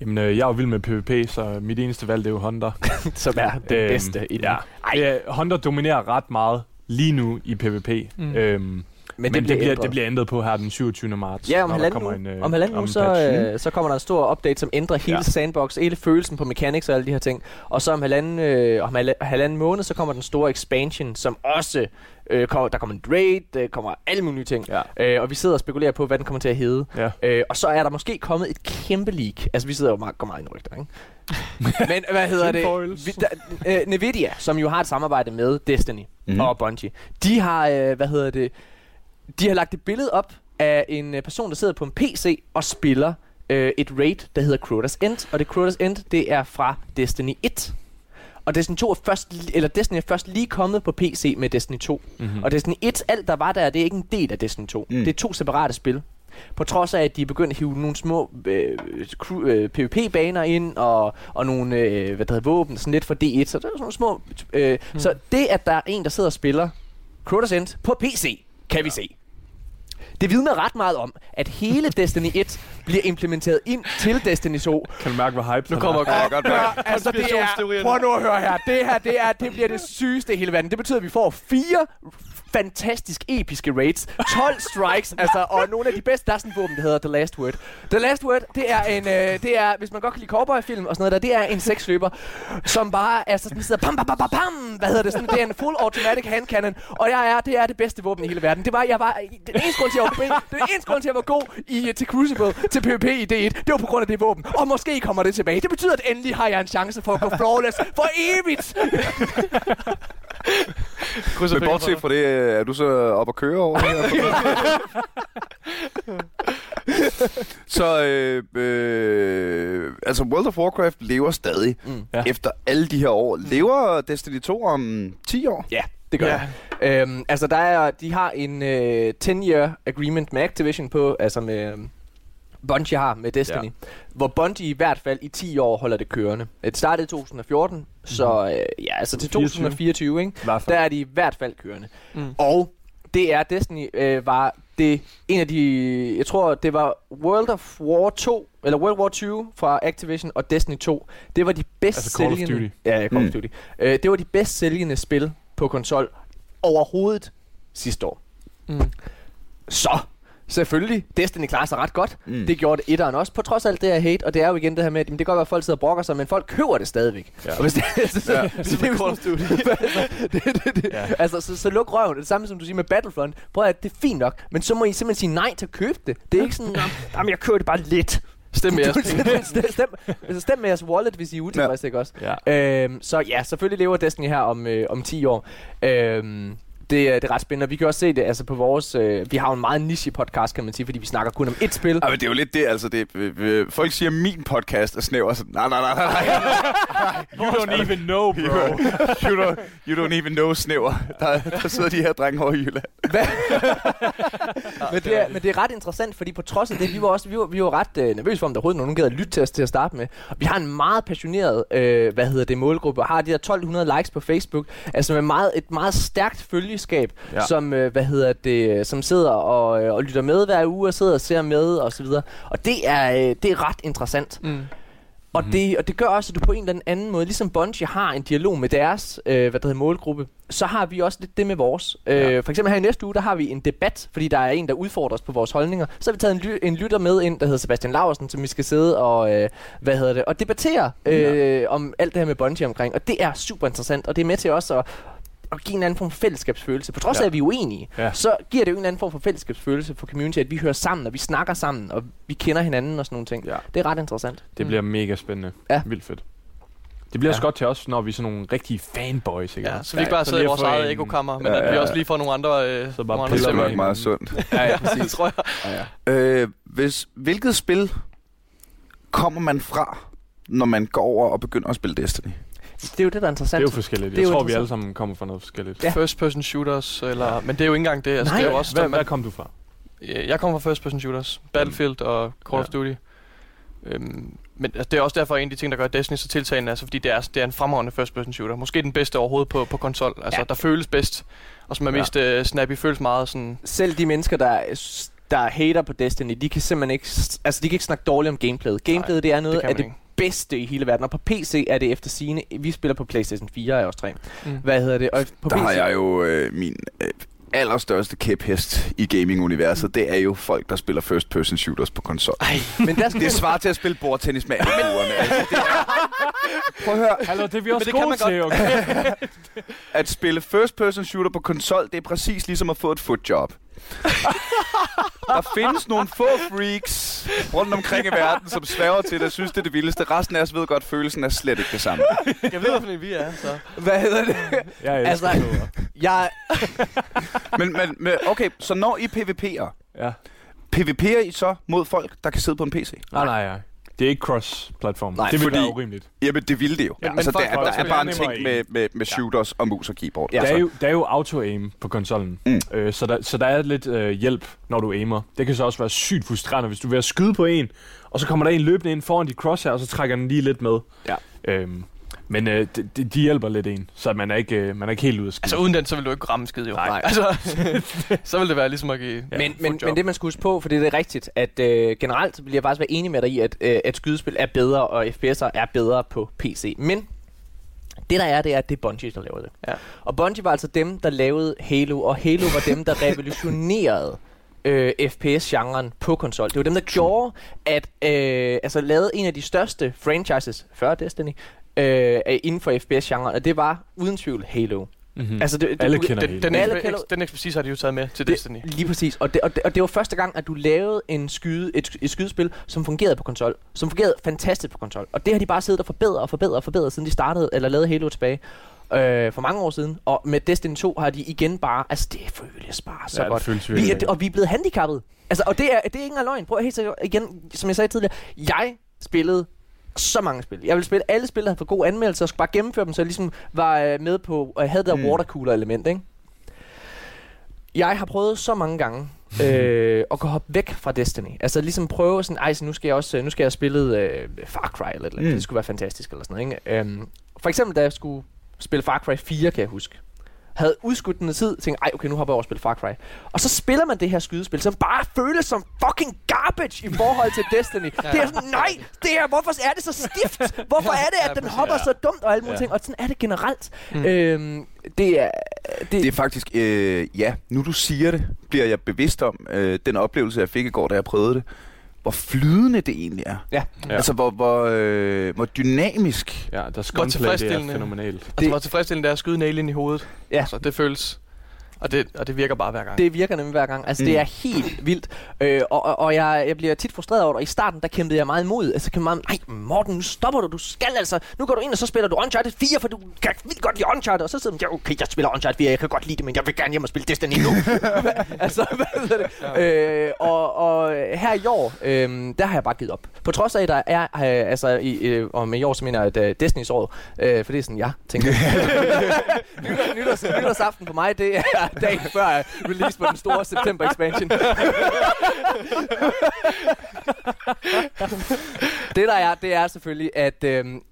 S4: Jamen, øh, jeg er jo vild med PvP, så mit eneste valg, det er jo Hunter.
S2: Som er den
S4: Øhm,
S2: bedste i den.
S4: Ja. Ej. Hunter dominerer ret meget lige nu i PvP.
S3: Mm.
S4: Øhm, men, men det, bliver,
S2: ændret.
S4: det bliver ændret på her den 27. marts.
S2: Ja, om halvanden uge,
S4: en, øh,
S2: om halvanden uge så, øh, så kommer der en stor update, som ændrer hele
S4: Ja.
S2: sandbox, hele følelsen på mechanics og alle de her ting. Og så om halvanden, øh, om halv- halvanden måned, så kommer den store expansion, som også øh, kommer, der kommer en raid, der kommer alle mulige ting.
S4: Ja.
S2: Øh, og vi sidder og spekulerer på, hvad den kommer til at hedde.
S4: Ja.
S2: Øh, og så er der måske kommet et kæmpe leak. Altså, vi sidder jo meget, går meget ind i rygter, ikke? Men hvad hedder det? Vi, der, øh, Nvidia, som jo har et samarbejde med Destiny mm. og Bungie, de har, øh, hvad hedder det, de har lagt et billede op af en øh, person, der sidder på en PC og spiller øh, et raid, der hedder Crota's End. Og det Crota's End, det er fra Destiny 1. Og Destiny 2 er først, eller Destiny er først lige kommet på PC med Destiny 2.
S4: Mm-hmm.
S2: Og Destiny 1, alt der var der, det er ikke en del af Destiny 2.
S1: Mm.
S2: Det er to separate spil. På trods af, at de er begyndt at hive nogle små øh, øh, PvP-baner ind, og, og nogle øh, hvad der hedder, våben, sådan lidt for D1, så der er sådan nogle små... Øh, mm. Så det, at der er en, der sidder og spiller Crota's End på PC, kan ja. vi se. Det vidner ret meget om, at hele Destiny 1 bliver implementeret ind til Destiny 2.
S4: Kan du mærke, hvor hype
S3: Nu kommer
S1: Ja, godt mærke.
S2: altså, det er, prøv nu at høre her. Det her, det, er, det bliver det sygeste i hele verden. Det betyder, at vi får fire fantastisk episke raids, 12 strikes, altså, og nogle af de bedste, der er sådan et våben, der hedder The Last Word. The Last Word, det er en, øh, det er, hvis man godt kan lide cowboyfilm og sådan noget der, det er en sexløber, som bare, altså sådan sidder pam, pam, pam, pam, hvad hedder det, sådan, det er en full automatic hand cannon, og jeg er, det er det bedste våben i hele verden. Det var, jeg var, den eneste grund til, at jeg var, den eneste grund til, at jeg var god i, til Crucible, til PvP i D1, det var på grund af det våben, og måske kommer det tilbage. Det betyder, at endelig har jeg en chance for at gå flawless for evigt.
S1: Men bortset fra det, øh, er du så op at køre over det her? så øh, øh, altså World of Warcraft lever stadig
S2: Mm.
S4: Ja.
S1: efter alle de her år. Lever Destiny 2 om 10 år?
S2: Ja, det gør
S3: Ja.
S2: ja. øhm, Altså, der er, de har en øh, 10-year agreement med Activision på, altså med øhm, Bungie har med Destiny, ja. hvor Bungie i hvert fald i 10 år holder det kørende. Det startede i 2014, mm. så øh, ja, altså til
S4: 24.
S2: 2024, ikke?
S4: I hvert fald.
S2: der er de i hvert fald kørende.
S3: Mm.
S2: Mm. Og det er Destiny øh, var det en af de jeg tror det var World of War 2 eller World War 2 fra Activision og Destiny 2. Det var de bedst
S4: Altså Call of
S2: sælgende
S4: Duty.
S2: Ja, Call of
S1: Mm.
S2: Duty. Øh, det var de bedst sælgende spil på konsol overhovedet sidste år.
S3: Mm.
S2: Så selvfølgelig, Destiny klarer sig ret godt.
S1: Mm.
S2: Det gjorde det etteren også, på trods af alt det her hate. Og det er jo igen det her med, at jamen, det kan godt være, at folk sidder og brokker sig, men folk køber det stadigvæk.
S4: Ja.
S2: Og hvis det, så, så,
S1: Ja.
S2: så, så, det er Duty. altså, det, det, det,
S4: Ja.
S2: altså så, så luk røven. Det samme som du siger med Battlefront. Prøv at det er fint nok, men så må I simpelthen sige nej til at købe det. Det er ikke sådan, "Nå, jamen jeg køber det bare lidt.
S3: Stem med jeres
S2: stem, stem, altså, stem med jeres wallet, hvis I er utilfredse, ikke også?
S4: Ja.
S2: Øhm, så ja, selvfølgelig lever Destiny her om, øh, om 10 år. Øhm, det, er- det er ret spændende. Vi kan også se det altså på vores... Øh, vi har jo en meget niche podcast, kan man sige, fordi vi snakker kun om ét spil.
S1: Ja, men det er jo lidt det, altså det, øh, øh, folk siger, at min podcast er snæver, så nej, nej, nej, nej, nej.
S4: You don't even know, bro.
S1: you, don't, you don't even know snæver. Der, der sidder de her drenge over i Jylland.
S2: men, det er, men det er ret interessant, fordi på trods af det, vi var også vi var, vi var ret øh, nervøse for, om der overhovedet nogen gad at lytte til os til at starte med. Og vi har en meget passioneret, øh, hvad hedder det, målgruppe, og har de der 1200 likes på Facebook, altså med meget, et meget stærkt følgeskab,
S4: Ja.
S2: ja. som, øh, hvad hedder det, som sidder og, øh, og lytter med hver uge, og sidder og ser med, og så videre. Og det er, øh, det er ret interessant.
S3: Mm.
S2: Og, mm-hmm. det, og det gør også, at du på en eller anden måde, ligesom Bungie har en dialog med deres øh, hvad der hedder, målgruppe, så har vi også lidt det med vores. Øh,
S4: Ja.
S2: For eksempel her i næste uge, der har vi en debat, fordi der er en, der udfordrer os på vores holdninger. Så har vi taget en, ly- en lytter med ind, der hedder Sebastian Laversen, som vi skal sidde og, øh, hvad hedder det, og debattere øh, om alt det her med Bungie omkring. Og det er super interessant, og det er med til også at at give en anden form for fællesskabsfølelse. På trods af,
S4: Ja.
S2: at vi er uenige,
S4: Ja.
S2: så giver det jo en anden form for fællesskabsfølelse for community, at vi hører sammen, og vi snakker sammen, og vi kender hinanden og sådan nogle ting.
S4: Ja.
S2: Det er ret interessant.
S4: Det bliver mega spændende.
S2: Ja.
S4: Vildt fedt. Det bliver
S2: Ja.
S4: også godt til os, når vi er sådan nogle rigtige fanboys, ikke?
S3: Ja, så vi ikke bare
S4: så
S3: sidder i vores eget ekokammer, men
S1: Ja,
S3: at vi
S1: ja,
S3: også
S1: ja.
S3: lige får nogle andre... Øh,
S4: Så bare piller
S1: er nok meget sundt.
S2: Ja, ja,
S3: Det tror jeg.
S2: Ja, ja.
S1: Øh, hvis, hvilket spil kommer man fra, når man går over og begynder at spille Destiny?
S2: Det er jo det, der er
S4: Det er
S2: interessant.
S4: jo forskelligt.
S2: Det er
S4: Jeg
S2: jo
S4: tror, vi
S2: interessant.
S4: alle sammen kommer fra noget forskelligt.
S2: Ja.
S3: First person shooters, eller, men det er jo ikke engang det. Altså,
S2: Nej.
S3: det er jo også,
S4: Hvad,
S3: man,
S4: hvad kom du fra?
S3: Øh, Jeg kommer fra first person shooters. Battlefield og Call
S4: Ja.
S3: of Duty. Øhm, men altså, det er også derfor en af de ting, der gør Destiny så tiltagende, altså fordi det er, det er en fremragende first person shooter. Måske den bedste overhovedet på, på konsol. Altså,
S2: Ja.
S3: ja. der føles bedst. Og som er
S4: Ja.
S3: mest uh, snappy, føles meget sådan...
S2: Selv de mennesker, der, der hater på Destiny, de kan simpelthen ikke, altså de kan ikke snakke dårligt om gameplayet. Gameplayet, det er noget
S3: det
S2: af det
S3: ikke.
S2: Bedste i hele verden. Og på PC er det efter sine. Vi spiller på PlayStation 4 af os tre.
S3: Mm.
S2: Hvad hedder det? Og på
S1: Der
S2: PC,
S1: har jeg jo øh, min øh, allerstørste kæphest i gaming-universet. Det er jo folk, der spiller first-person shooters på konsol.
S2: Men der skal
S1: Det svarer til at spille bordtennis med alle. Altså, det er, prøv at høre.
S4: Hallo, det er vi også gode til, okay?
S1: At spille first-person shooter på konsol, det er præcis ligesom at få et footjob. Der findes nogle få freaks rundt omkring i verden, som sværger til det og synes, det er det vildeste. Resten af os ved godt, at følelsen er slet ikke det samme.
S3: Jeg ved, hvilken vi er, så...
S2: Hvad hedder det?
S4: Jeg
S2: Altså,
S4: elsker
S2: jeg,
S1: Men, men, men okay, så når I PvP'er,
S4: Ja.
S1: PvP'er I så mod folk, der kan sidde på en PC?
S4: Nej, nej, nej. Det er ikke cross-platform.
S2: Nej,
S4: det vil
S1: fordi-
S4: være urimeligt.
S1: Jamen, det ville det jo.
S4: Ja,
S1: Ja, altså, der, der
S3: også
S1: er bare en ting med, med, med shooters og mus og keyboard.
S2: Ja.
S4: Der er, jo, der er jo auto-aim på konsollen,
S1: Mm.
S4: øh, så, der, så der er lidt øh, hjælp, når du aimer. Det kan så også være sygt frustrerende, hvis du er ved at skyde på en, og så kommer der en løbende ind foran dit crosshair, og så trækker den lige lidt med.
S2: Ja.
S4: Øhm, men øh, de, de, hjælper lidt en, så man er ikke, øh, man er ikke helt ude af skide.
S3: Altså uden den, så vil du ikke ramme skid, jo.
S4: Nej.
S3: Altså, så vil det være ligesom at give...
S2: Ja, men, men, men det man skal huske på, for det er rigtigt, at øh, generelt vil jeg faktisk være enig med dig i, at, øh, at skydespil er bedre, og FPS'er er bedre på PC. Men det der er, det er, at det er Bungie, der laver det.
S3: Ja.
S2: Og Bungie var altså dem, der lavede Halo, og Halo var dem, der revolutionerede øh, FPS-genren på konsol. Det var dem, der gjorde, at øh, altså lavede en af de største franchises før Destiny øh, inden for FPS-genren, og det var uden tvivl Halo.
S4: Mm-hmm.
S2: Altså, det, det,
S4: Alle
S2: du-
S4: kender
S3: Den, den,
S2: Alle kender-
S3: eks- den ekspertise har de jo taget med til Destiny.
S2: Det, lige præcis. Og det, og, det, og det var første gang, at du lavede en skyde, et, et skydespil, som fungerede på konsol. Som fungerede fantastisk på konsol. Og det har de bare siddet og forbedret og forbedret og forbedret, siden de startede, eller lavede Halo tilbage. øh, for mange år siden. Og med Destiny 2 har de igen bare... Altså, det føles bare så
S4: ja,
S2: godt.
S4: det føles
S2: Vi er, og vi er blevet handicappet. Altså, og det er, det er ikke engang løgn. Prøv at helt igen, som jeg sagde tidligere. Jeg spillede så mange spil. Jeg ville spille alle spil, der havde fået gode anmeldelser, og skulle bare gennemføre dem, så jeg ligesom var øh, med på, og jeg havde det der
S1: Mm.
S2: watercooler element, ikke? Jeg har prøvet så mange gange øh, at gå hoppe væk fra Destiny. Altså ligesom prøve sådan, ej, så nu skal jeg også, nu skal jeg have spillet øh, Far Cry eller, eller.
S1: Mm.
S2: Det skulle være fantastisk eller sådan noget, ikke? Øhm, for eksempel, da jeg skulle spille Far Cry 4, kan jeg huske havde udskudt den tid, tænkte, ej, okay, nu hopper jeg over og spiller Far Cry. Og så spiller man det her skydespil, som bare føles som fucking garbage i forhold til Destiny. ja. Det er sådan, nej, det her, hvorfor er det så stift? Hvorfor er det, at den hopper så dumt og alle mulige
S4: Ja.
S2: ting? Og sådan er det generelt.
S3: Mm.
S2: Øhm, det er... Det,
S1: Det er faktisk, øh, ja, nu du siger det, bliver jeg bevidst om øh, den oplevelse, jeg fik i går, da jeg prøvede det. Hvor flydende det egentlig er.
S2: Ja.
S4: Ja.
S1: Altså, hvor, hvor, øh, hvor dynamisk.
S4: Ja, der gunplay, det er
S3: tilfredsstillende.
S4: fænomenalt.
S3: Altså, det var tilfredsstillende, det er at skyde en alien i hovedet.
S2: Ja.
S3: Altså, det føles... Og det, og det virker bare hver gang.
S2: Det virker nemlig hver gang. Altså, mm. det er helt vildt. Øh, og og, og jeg, jeg bliver tit frustreret over det. Og I starten, der kæmpede jeg meget imod. Altså, kæmpede meget, nej, Morten, nu stopper du. Du skal altså. Nu går du ind, og så spiller du Uncharted 4, for du kan vildt godt lide Uncharted. Og så sidder man, ja, okay, jeg spiller Uncharted 4, jeg kan godt lide det, men jeg vil gerne hjem og spille Destiny nu. altså, hvad det? Øh, og, og her i år, øh, der har jeg bare givet op. På trods af, at der er, øh, altså, i, øh, og med i år, så mener jeg, at øh, Destiny's år, øh, for det er sådan, jeg tænker. Nytår, nytårs, nytårsaften for mig, det er dagen før release på den store september expansion. det der er, det er selvfølgelig, at øhm,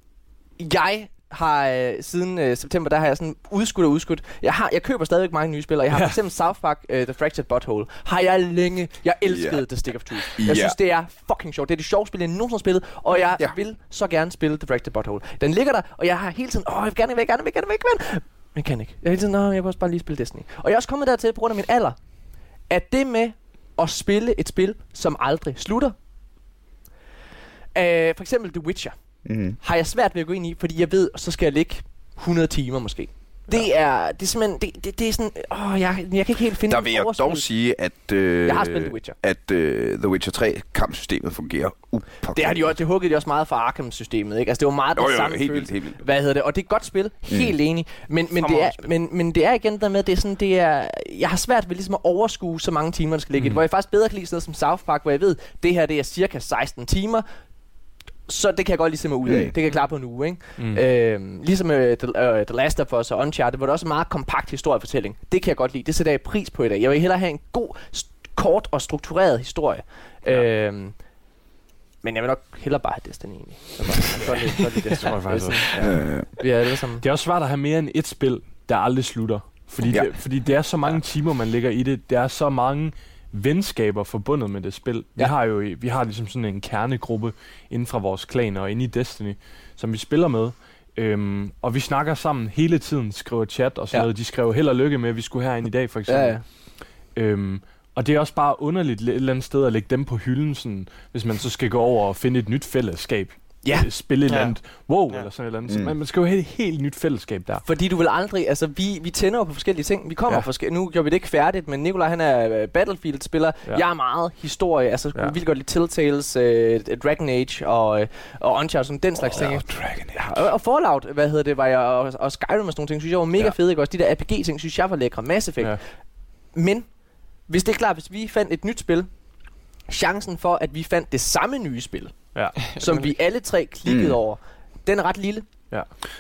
S2: jeg har øh, siden øh, september, der har jeg sådan udskudt og udskudt. Jeg, har, jeg køber stadigvæk mange nye spil, og jeg har for eksempel South Park uh, The Fractured Butthole. Har jeg længe. Jeg elskede
S1: Ja.
S2: The Stick of Truth. Jeg
S1: Ja.
S2: synes, det er fucking sjovt. Det er det sjoveste spil, jeg nogensinde har spillet, og jeg
S1: Ja.
S2: vil så gerne spille The Fractured Butthole. Den ligger der, og jeg har hele tiden, åh, jeg vil gerne, jeg vil gerne, vil gerne, vil gerne, men jeg kan ikke. Jeg er hele tiden, jeg kan også bare lige spille Destiny. Og jeg er også kommet dertil på grund af min alder, at det med at spille et spil, som aldrig slutter, øh, for eksempel The Witcher,
S1: Mm.
S2: har jeg svært ved at gå ind i, fordi jeg ved, så skal jeg ligge 100 timer måske. Det er, det er simpelthen, det, det, det er sådan, åh, jeg, jeg kan ikke helt finde
S1: Der vil jeg
S2: overskud.
S1: dog sige, at, øh,
S2: Jeg har spillet The Witcher.
S1: at øh, The Witcher 3 kampsystemet fungerer upåklageligt.
S2: Det har de jo, det huggede de også meget fra Arkham-systemet, ikke? Altså, det var meget
S1: Jo,
S2: det
S1: jo,
S2: samme
S1: helt
S2: følelse.
S1: vildt, helt vildt.
S2: Hvad hedder det? Og det er et godt spil. Helt enig. Men, men, det er, men, men det er igen der med, det er sådan, det er... Jeg har svært ved ligesom at overskue så mange timer, der skal ligge det. Hvor jeg faktisk bedre kan lide sådan noget som South Park, hvor jeg ved, det her det er cirka 16 timer. Så det kan jeg godt lige se mig ud af.
S1: Mm.
S2: Det kan jeg klare på en uge, ikke?
S4: Mm.
S2: Øhm, ligesom med The, uh, The Last of Us og Uncharted, hvor det også er en meget kompakt historiefortælling. Det kan jeg godt lide. Det sætter jeg pris på i dag. Jeg vil hellere have en god, st- kort og struktureret historie.
S4: Ja.
S2: Øhm, men jeg vil nok hellere bare have Destiny egentlig. Jeg bare- lide- godt lide Destiny.
S4: jeg
S2: er sådan,
S1: Øh,
S2: ja. Vi er alle sammen.
S4: Det er også svært at have mere end et spil, der aldrig slutter. Fordi,
S1: Ja.
S4: ja. det, fordi det er så mange timer, man ligger i det. Der er så mange venskaber forbundet med det spil. Vi
S2: Ja.
S4: har jo vi har ligesom sådan en kernegruppe inden fra vores klaner og inde i Destiny, som vi spiller med. Øhm, og vi snakker sammen hele tiden, skriver chat og sådan
S2: ja.
S4: noget. De skrev held og lykke med, at vi skulle herind i dag, for eksempel.
S2: Ja, ja.
S4: Øhm, og det er også bare underligt et eller andet sted at lægge dem på hylden, sådan, hvis man så skal gå over og finde et nyt fællesskab.
S2: Ja.
S4: Øh, Spille et
S3: Ja.
S4: eller andet wow,
S3: Ja.
S4: eller sådan et eller andet.
S1: Mm.
S4: Man, man skal jo have et helt nyt fællesskab der.
S2: Fordi du vil aldrig, altså vi, vi tænder jo på forskellige ting. Vi kommer ja. Forskellige, nu gjorde vi det ikke færdigt, men Nikolaj han er øh, Battlefield-spiller. Ja. Jeg er meget historie, altså ja.
S4: Ja.
S2: vildt godt lide Telltales, øh, Dragon Age og, øh, og Uncharted, sådan den slags ting.
S1: Åh,
S2: ikke?
S1: Dragon Age.
S2: Og, og Fallout, hvad hedder det, var jeg, og, og Skyrim og sådan nogle ting, synes jeg var mega ja. Fede, ikke også? De der RPG-ting, synes jeg var lækre. Mass Effect. Ja. Men, hvis det er klart, hvis vi fandt et nyt spil, chancen for, at vi fandt det samme nye spil,
S4: Ja.
S2: som vi alle tre klikkede
S1: Mm.
S2: over, den er ret lille.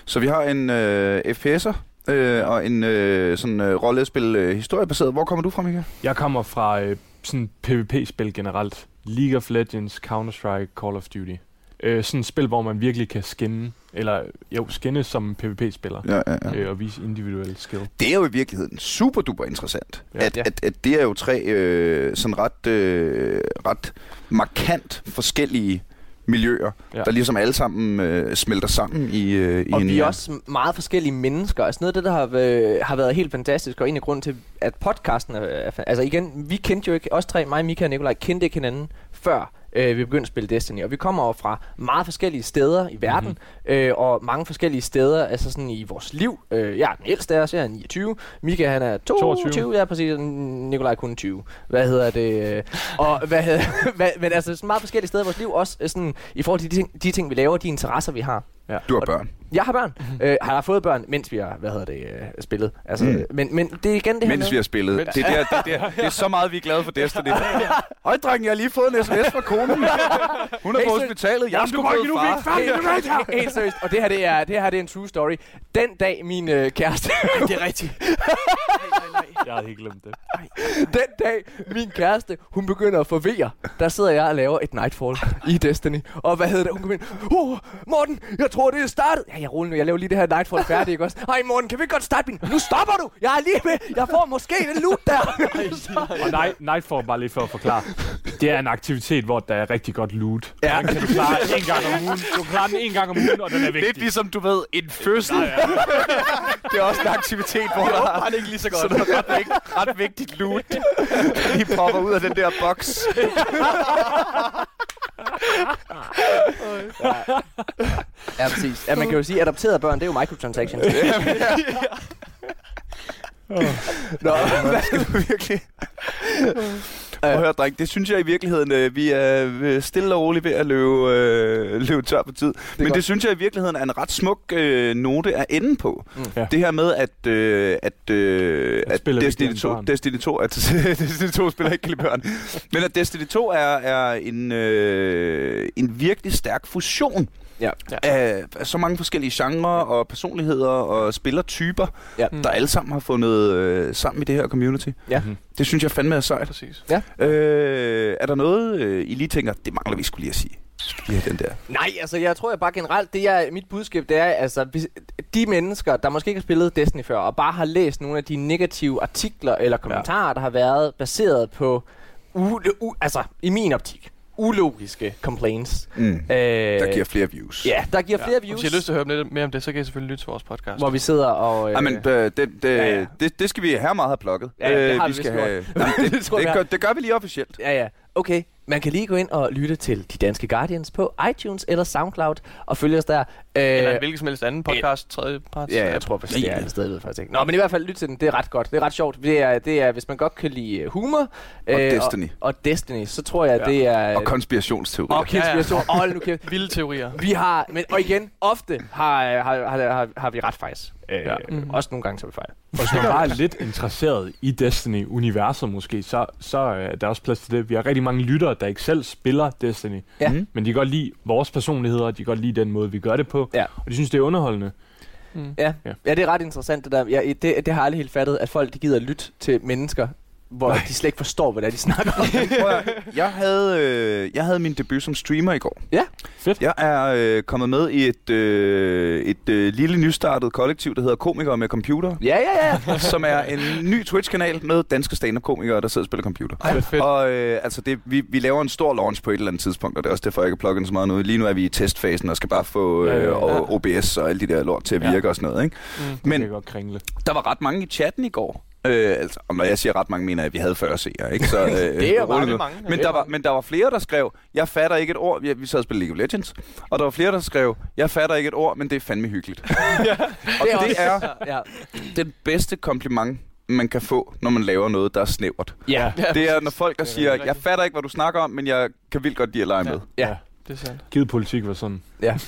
S1: Så vi har en øh, FPS'er øh, og en øh, sådan øh, rollespil øh, historiebaseret. Hvor kommer du fra, Mika?
S4: Jeg kommer fra øh, sådan PvP-spil generelt. League of Legends, Counter-Strike, Call of Duty. Øh, sådan et spil, hvor man virkelig kan skinne, eller jo, skinne som PvP-spiller.
S1: Ja, ja, ja.
S4: Øh, og vise individuel skill.
S1: Det er jo i virkeligheden super duper interessant. Ja,
S4: Ja.
S1: at,
S2: Ja.
S1: at, at det er jo tre øh, sådan ret, øh, ret markant forskellige miljøer, ja. Der ligesom alle sammen øh, smelter sammen i, øh, i
S2: Og
S1: en...
S2: vi er også meget forskellige mennesker. Altså noget af det, der har, øh, har været helt fantastisk, og en af grunden til, at podcasten er, er Altså igen, vi kendte jo ikke, os tre, mig, Mika og Nikolaj, kendte ikke hinanden før øh, vi begyndte at spille Destiny. Og vi kommer jo fra meget forskellige steder i verden, mm-hmm. øh, og mange forskellige steder altså sådan i vores liv. Øh, jeg er den ældste af os, jeg er 29. Mika han er 22.
S4: 22.
S2: Ja, præcis. Nikolaj kun 20. Hvad hedder det? og hvad hedder, hvad, men altså sådan meget forskellige steder i vores liv, også øh, sådan, i forhold til de ting, de ting, vi laver, de interesser, vi har.
S1: Du har børn.
S2: Jeg har børn. Øh, har jeg fået børn, mens vi har, hvad hedder det, øh, spillet. Altså,
S1: Mm.
S2: men, men det er igen det her
S1: Mens
S2: med...
S1: vi har spillet. Det, er der, det, det, er, det er så meget, vi er glade for Destiny. Høj, dreng, jeg har lige fået en sms fra konen. Hun er på hospitalet. Jeg er sgu blevet far.
S2: Helt, helt seriøst, og det her, det er, det her det er en true story. Den dag min øh, kæreste... det er rigtigt.
S4: Jeg havde helt glemt det.
S2: Den dag min kæreste, hun begynder at forvirre, der sidder jeg og laver et Nightfall i Destiny. Og hvad hedder det? Hun kommer ind. Oh, Morten, jeg tror, det er startet. Ja, jeg ruller nu. Jeg laver lige det her Nightfall færdigt, ikke også? Hej, Morten, kan vi godt starte min? Nu stopper du! Jeg er lige med. Jeg får måske en loot der.
S4: Og night, Nightfall, bare lige for at forklare. Det er en aktivitet, hvor der er rigtig godt loot.
S2: Ja.
S4: Den kan du klare en gang om ugen. Du kan klare den en gang om ugen, og den er vigtig.
S1: Lidt ligesom, du ved, en fødsel. Det er også en aktivitet, hvor der er ikke lige så godt. Så der er ret, vigt, ret vigtigt loot. De popper ud af den der boks.
S2: Ja, præcis. Ja, man kan jo sige, at adopterede børn, det er jo microtransactions.
S1: Nå, hvad skal du virkelig? Prøv at høre, dreng, det synes jeg i virkeligheden, øh, vi er øh, stille og roligt ved at løbe, øh, løbe tør på tid. Men
S2: godt.
S1: det synes jeg i virkeligheden er en ret smuk øh, note at ende på.
S2: Mm.
S4: Ja.
S1: Det her med, at, øh, at, øh,
S4: At
S1: at Destiny
S4: gennem
S1: 2,
S4: børn.
S1: Destiny 2, at Destiny 2 spiller ikke lige børn. Men at Destiny 2 er, er en, øh, en virkelig stærk fusion
S2: Ja.
S1: af, af så mange forskellige genrer og personligheder og spillertyper,
S2: Ja.
S1: der alle sammen har fundet øh, sammen i det her community.
S2: Ja.
S4: Mhm.
S1: Det synes jeg fandme er sejt.
S3: Præcis.
S1: Øh, er der noget, øh, I lige tænker, det mangler vi skulle lige at sige? Ja, den der.
S2: Nej, altså jeg tror jeg bare generelt, det er mit budskab, det er altså, hvis de mennesker, der måske ikke har spillet Destiny før, og bare har læst nogle af de negative artikler eller kommentarer, ja. der har været baseret på, u- u- altså i min optik, ulogiske complaints.
S1: Mm.
S2: Øh,
S1: Der giver flere views.
S2: Ja, der giver flere
S3: Ja.
S2: views,
S3: Hvis I har lyst til at høre lidt mere om det, så kan I selvfølgelig lytte til vores podcast.
S2: hvor vi sidder og... Øh,
S1: Ej, men øh, det, det,
S2: Ja, ja.
S1: det, det skal vi her meget have plukket.
S2: Ja, ja, det
S1: Øh,
S2: har
S1: vi
S2: vi
S1: skal have, Jamen, det,
S2: Det
S1: det,
S2: vi
S1: gør, det gør vi lige officielt.
S2: Ja, ja. Okay, man kan lige gå ind og lytte til De Danske Guardians på iTunes eller Soundcloud og følge os der. Øh,
S3: Eller en hvilken som helst anden podcast, tredje part.
S2: Ja, jeg tror faktisk, det er et sted, jeg ved faktisk ikke. Nå, men i hvert fald lyt til den. Det er ret godt. Det er ret sjovt. Det er, det er hvis man godt kan lide øh, humor.
S1: Og Destiny.
S2: Og, og Destiny, så tror jeg,
S4: Ja.
S2: det er...
S1: Og konspirationsteorier.
S2: og konspiration. Ja, ja. Hold nu kæft.
S3: Vilde teorier.
S2: Vi har, men, og igen, ofte har, har, har, har, har vi ret faktisk. Øh,
S4: Ja.
S2: mm. Også nogle gange, så er vi fejl.
S4: Og hvis man bare er lidt interesseret i Destiny-universet måske, så, så er der også plads til det. Vi har rigtig mange lyttere, der ikke selv spiller Destiny,
S2: Ja.
S1: Mhm.
S4: men de kan godt lide vores personligheder, de kan godt lide den måde, vi gør det på,
S2: Ja.
S4: og de synes, det er underholdende.
S3: Mm.
S2: Ja.
S4: Ja.
S2: ja, det er ret interessant det der. Jeg, det, det har jeg aldrig helt fattet, at folk de gider lytte til mennesker, hvor de slet ikke forstår, hvad det er, de snakker om.
S1: Jeg, havde, øh, jeg havde min debut som streamer i går.
S2: Ja.
S4: Fedt.
S1: Jeg er øh, kommet med i et, øh, et øh, lille nystartet kollektiv, der hedder Komikere med Computer,
S2: ja, ja, ja.
S1: som er en ny Twitch-kanal med danske stand-up-komikere, der sidder og spiller computer.
S3: Ej, fedt.
S1: Og øh, altså det, vi, vi laver en stor launch på et eller andet tidspunkt, og det er også derfor, jeg ikke plugget så meget ud. Lige nu er vi i testfasen og skal bare få
S4: Ja, ja,
S1: øh,
S4: ja.
S1: og OBS og alle de der lort til at
S4: Ja.
S1: virke og sådan noget. Ikke?
S3: Mm.
S4: Men,
S1: der var ret mange i chatten i går. Øh, altså, og når jeg siger ret mange, mener jeg, at vi havde 40 seere, ikke? Så, øh,
S2: Det er jo
S1: rolig
S3: mange, mange.
S1: Men der, var, men der var flere, der skrev, jeg fatter ikke et ord. Vi, vi sad og spillede League of Legends. Og der var flere, der skrev, jeg fatter ikke et ord, men det er fandme hyggeligt. og det, det er
S2: Ja,
S1: den bedste kompliment, man kan få, når man laver noget, der er snævert.
S2: ja.
S3: Ja,
S1: Det er, når folk der
S3: er
S1: siger, jeg fatter ikke, hvad du snakker om, men jeg kan vildt godt lide at lege
S3: Ja.
S1: med.
S2: ja.
S3: Det er sandt.
S4: Givet politik var sådan.
S2: Ja.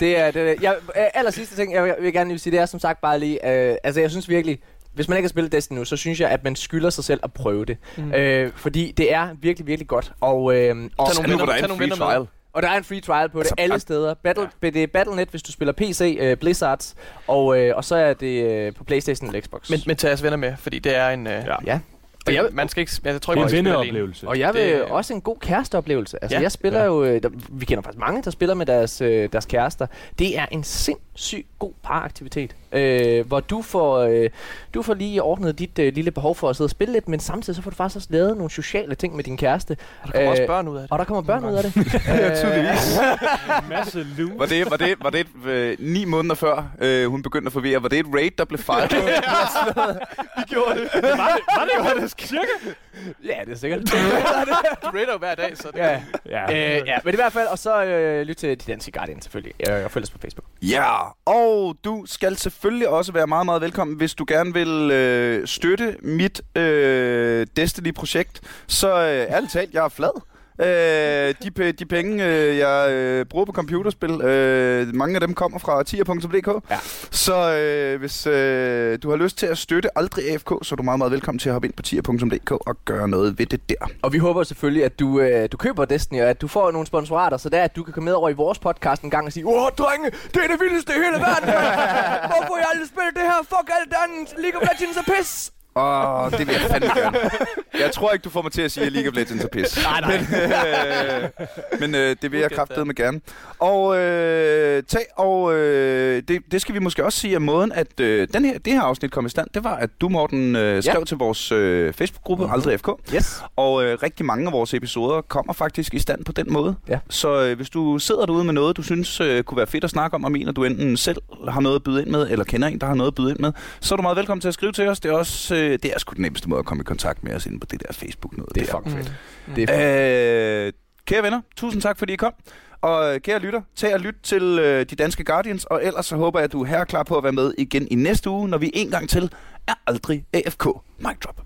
S2: det er det. er- Jeg, øh, aller sidste ting, jeg vil, gerne lige sige, det er som sagt bare lige, øh, altså jeg synes virkelig, hvis man ikke har spillet Destiny nu, så synes jeg, at man skylder sig selv at prøve det.
S3: Mm.
S2: Øh, fordi det er virkelig, virkelig godt. Og, øh, og,
S3: Tag nogle venner-
S1: er
S3: tag
S1: en
S3: nogle
S1: free
S3: venner med.
S2: og der er en free trial på
S1: Altså,
S2: det alle steder. Battle, ja. Det er Battle.net, hvis du spiller PC, øh, Blizzards, og, øh, og så er det øh, på Playstation eller Xbox.
S3: Men, men tag jeres venner med, fordi det er en... Øh,
S4: Ja.
S2: ja.
S3: Det,
S2: jeg-
S3: man skal ikke... Jeg tror
S4: Det
S3: ikke,
S4: er
S3: man
S4: en vinderoplevelse.
S2: Og jeg vil
S3: Det-
S2: også en god kæresteoplevelse. Altså,
S3: Ja.
S2: jeg spiller
S4: Ja.
S2: ja. jo... øh, Der, vi kender faktisk mange, der spiller med deres, øh, deres kærester. Det er en sindssygt god paraktivitet. Øh, hvor du får, øh, du får lige ordnet dit øh, lille behov for at sidde og spille lidt, men samtidig så får du faktisk også lavet nogle sociale ting med din kæreste.
S3: Og der kommer også
S2: Øh,
S3: børn ud af det.
S2: Og der kommer børn ud af det.
S1: Ja, tydeligvis.
S4: Masse loot.
S1: Var det, var det, var det øh, ni måneder før, øh, hun begyndte at forvirre? Var det et raid, der blev fejret?
S3: Vi gjorde det.
S4: Var det, var det, cirka?
S2: Ja, det er sikkert.
S3: Du raider jo hver dag, så det...
S2: ja.
S4: Ja.
S2: Øh, ja, men i hvert fald, og så øh, lyt til De Danske Guardian selvfølgelig. Jeg, jeg følger os på Facebook.
S1: Ja, og du skal selvfølgelig også være meget, meget velkommen, hvis du gerne vil øh, støtte mit øh, Destiny-projekt. Så øh, ærligt talt, jeg er flad. Øh, de, de penge, øh, jeg øh, bruger på computerspil, øh, mange af dem kommer fra tier.dk.
S2: Ja.
S1: Så øh, hvis øh, du har lyst til at støtte Aldrig AFK, så er du meget, meget velkommen til at hoppe ind på tier.dk og gøre noget ved det der.
S2: Og vi håber selvfølgelig, at du, øh, du køber Destiny, og at du får nogle sponsorater, så det er, at du kan komme med over i vores podcast en gang og sige, Åh, drenge, det er det vildeste i hele verden! Hvorfor jeg aldrig spillet det her? Fuck alt andet! League of Legends er pis!
S1: Åh, oh, det vil jeg fandme gerne. Jeg tror ikke, du får mig til at sige, at League of Legends er pis.
S2: Nej, nej.
S1: Men, øh, men øh, det vil jeg kraftedeme gerne. Og øh, tag, og øh, det, det skal vi måske også sige, at måden, at øh, den her, det her afsnit kom i stand, det var, at du, Morten, øh, skrev
S2: Ja.
S1: til vores øh, Facebook-gruppe,
S2: Mhm.
S1: mm-hmm. Aldrig FK.
S2: Yes.
S1: Og øh, rigtig mange af vores episoder kommer faktisk i stand på den måde.
S2: Ja.
S1: Så øh, hvis du sidder derude med noget, du synes øh, kunne være fedt at snakke om, og mener, du enten selv har noget at byde ind med, eller kender en, der har noget at byde ind med, så er du meget velkommen til at skrive til os. Det er også øh, det er sgu den nemmeste måde at komme i kontakt med os inde på det der Facebook noget.
S2: Det er fucking fedt.
S3: Mm.
S2: Det er
S1: Øh, kære venner, tusind tak, fordi I kom. Og øh, kære lytter, tag og lyt til øh, de danske Guardians, og ellers så håber jeg, at du er her klar på at være med igen i næste uge, når vi en gang til er aldrig AFK. Mic drop.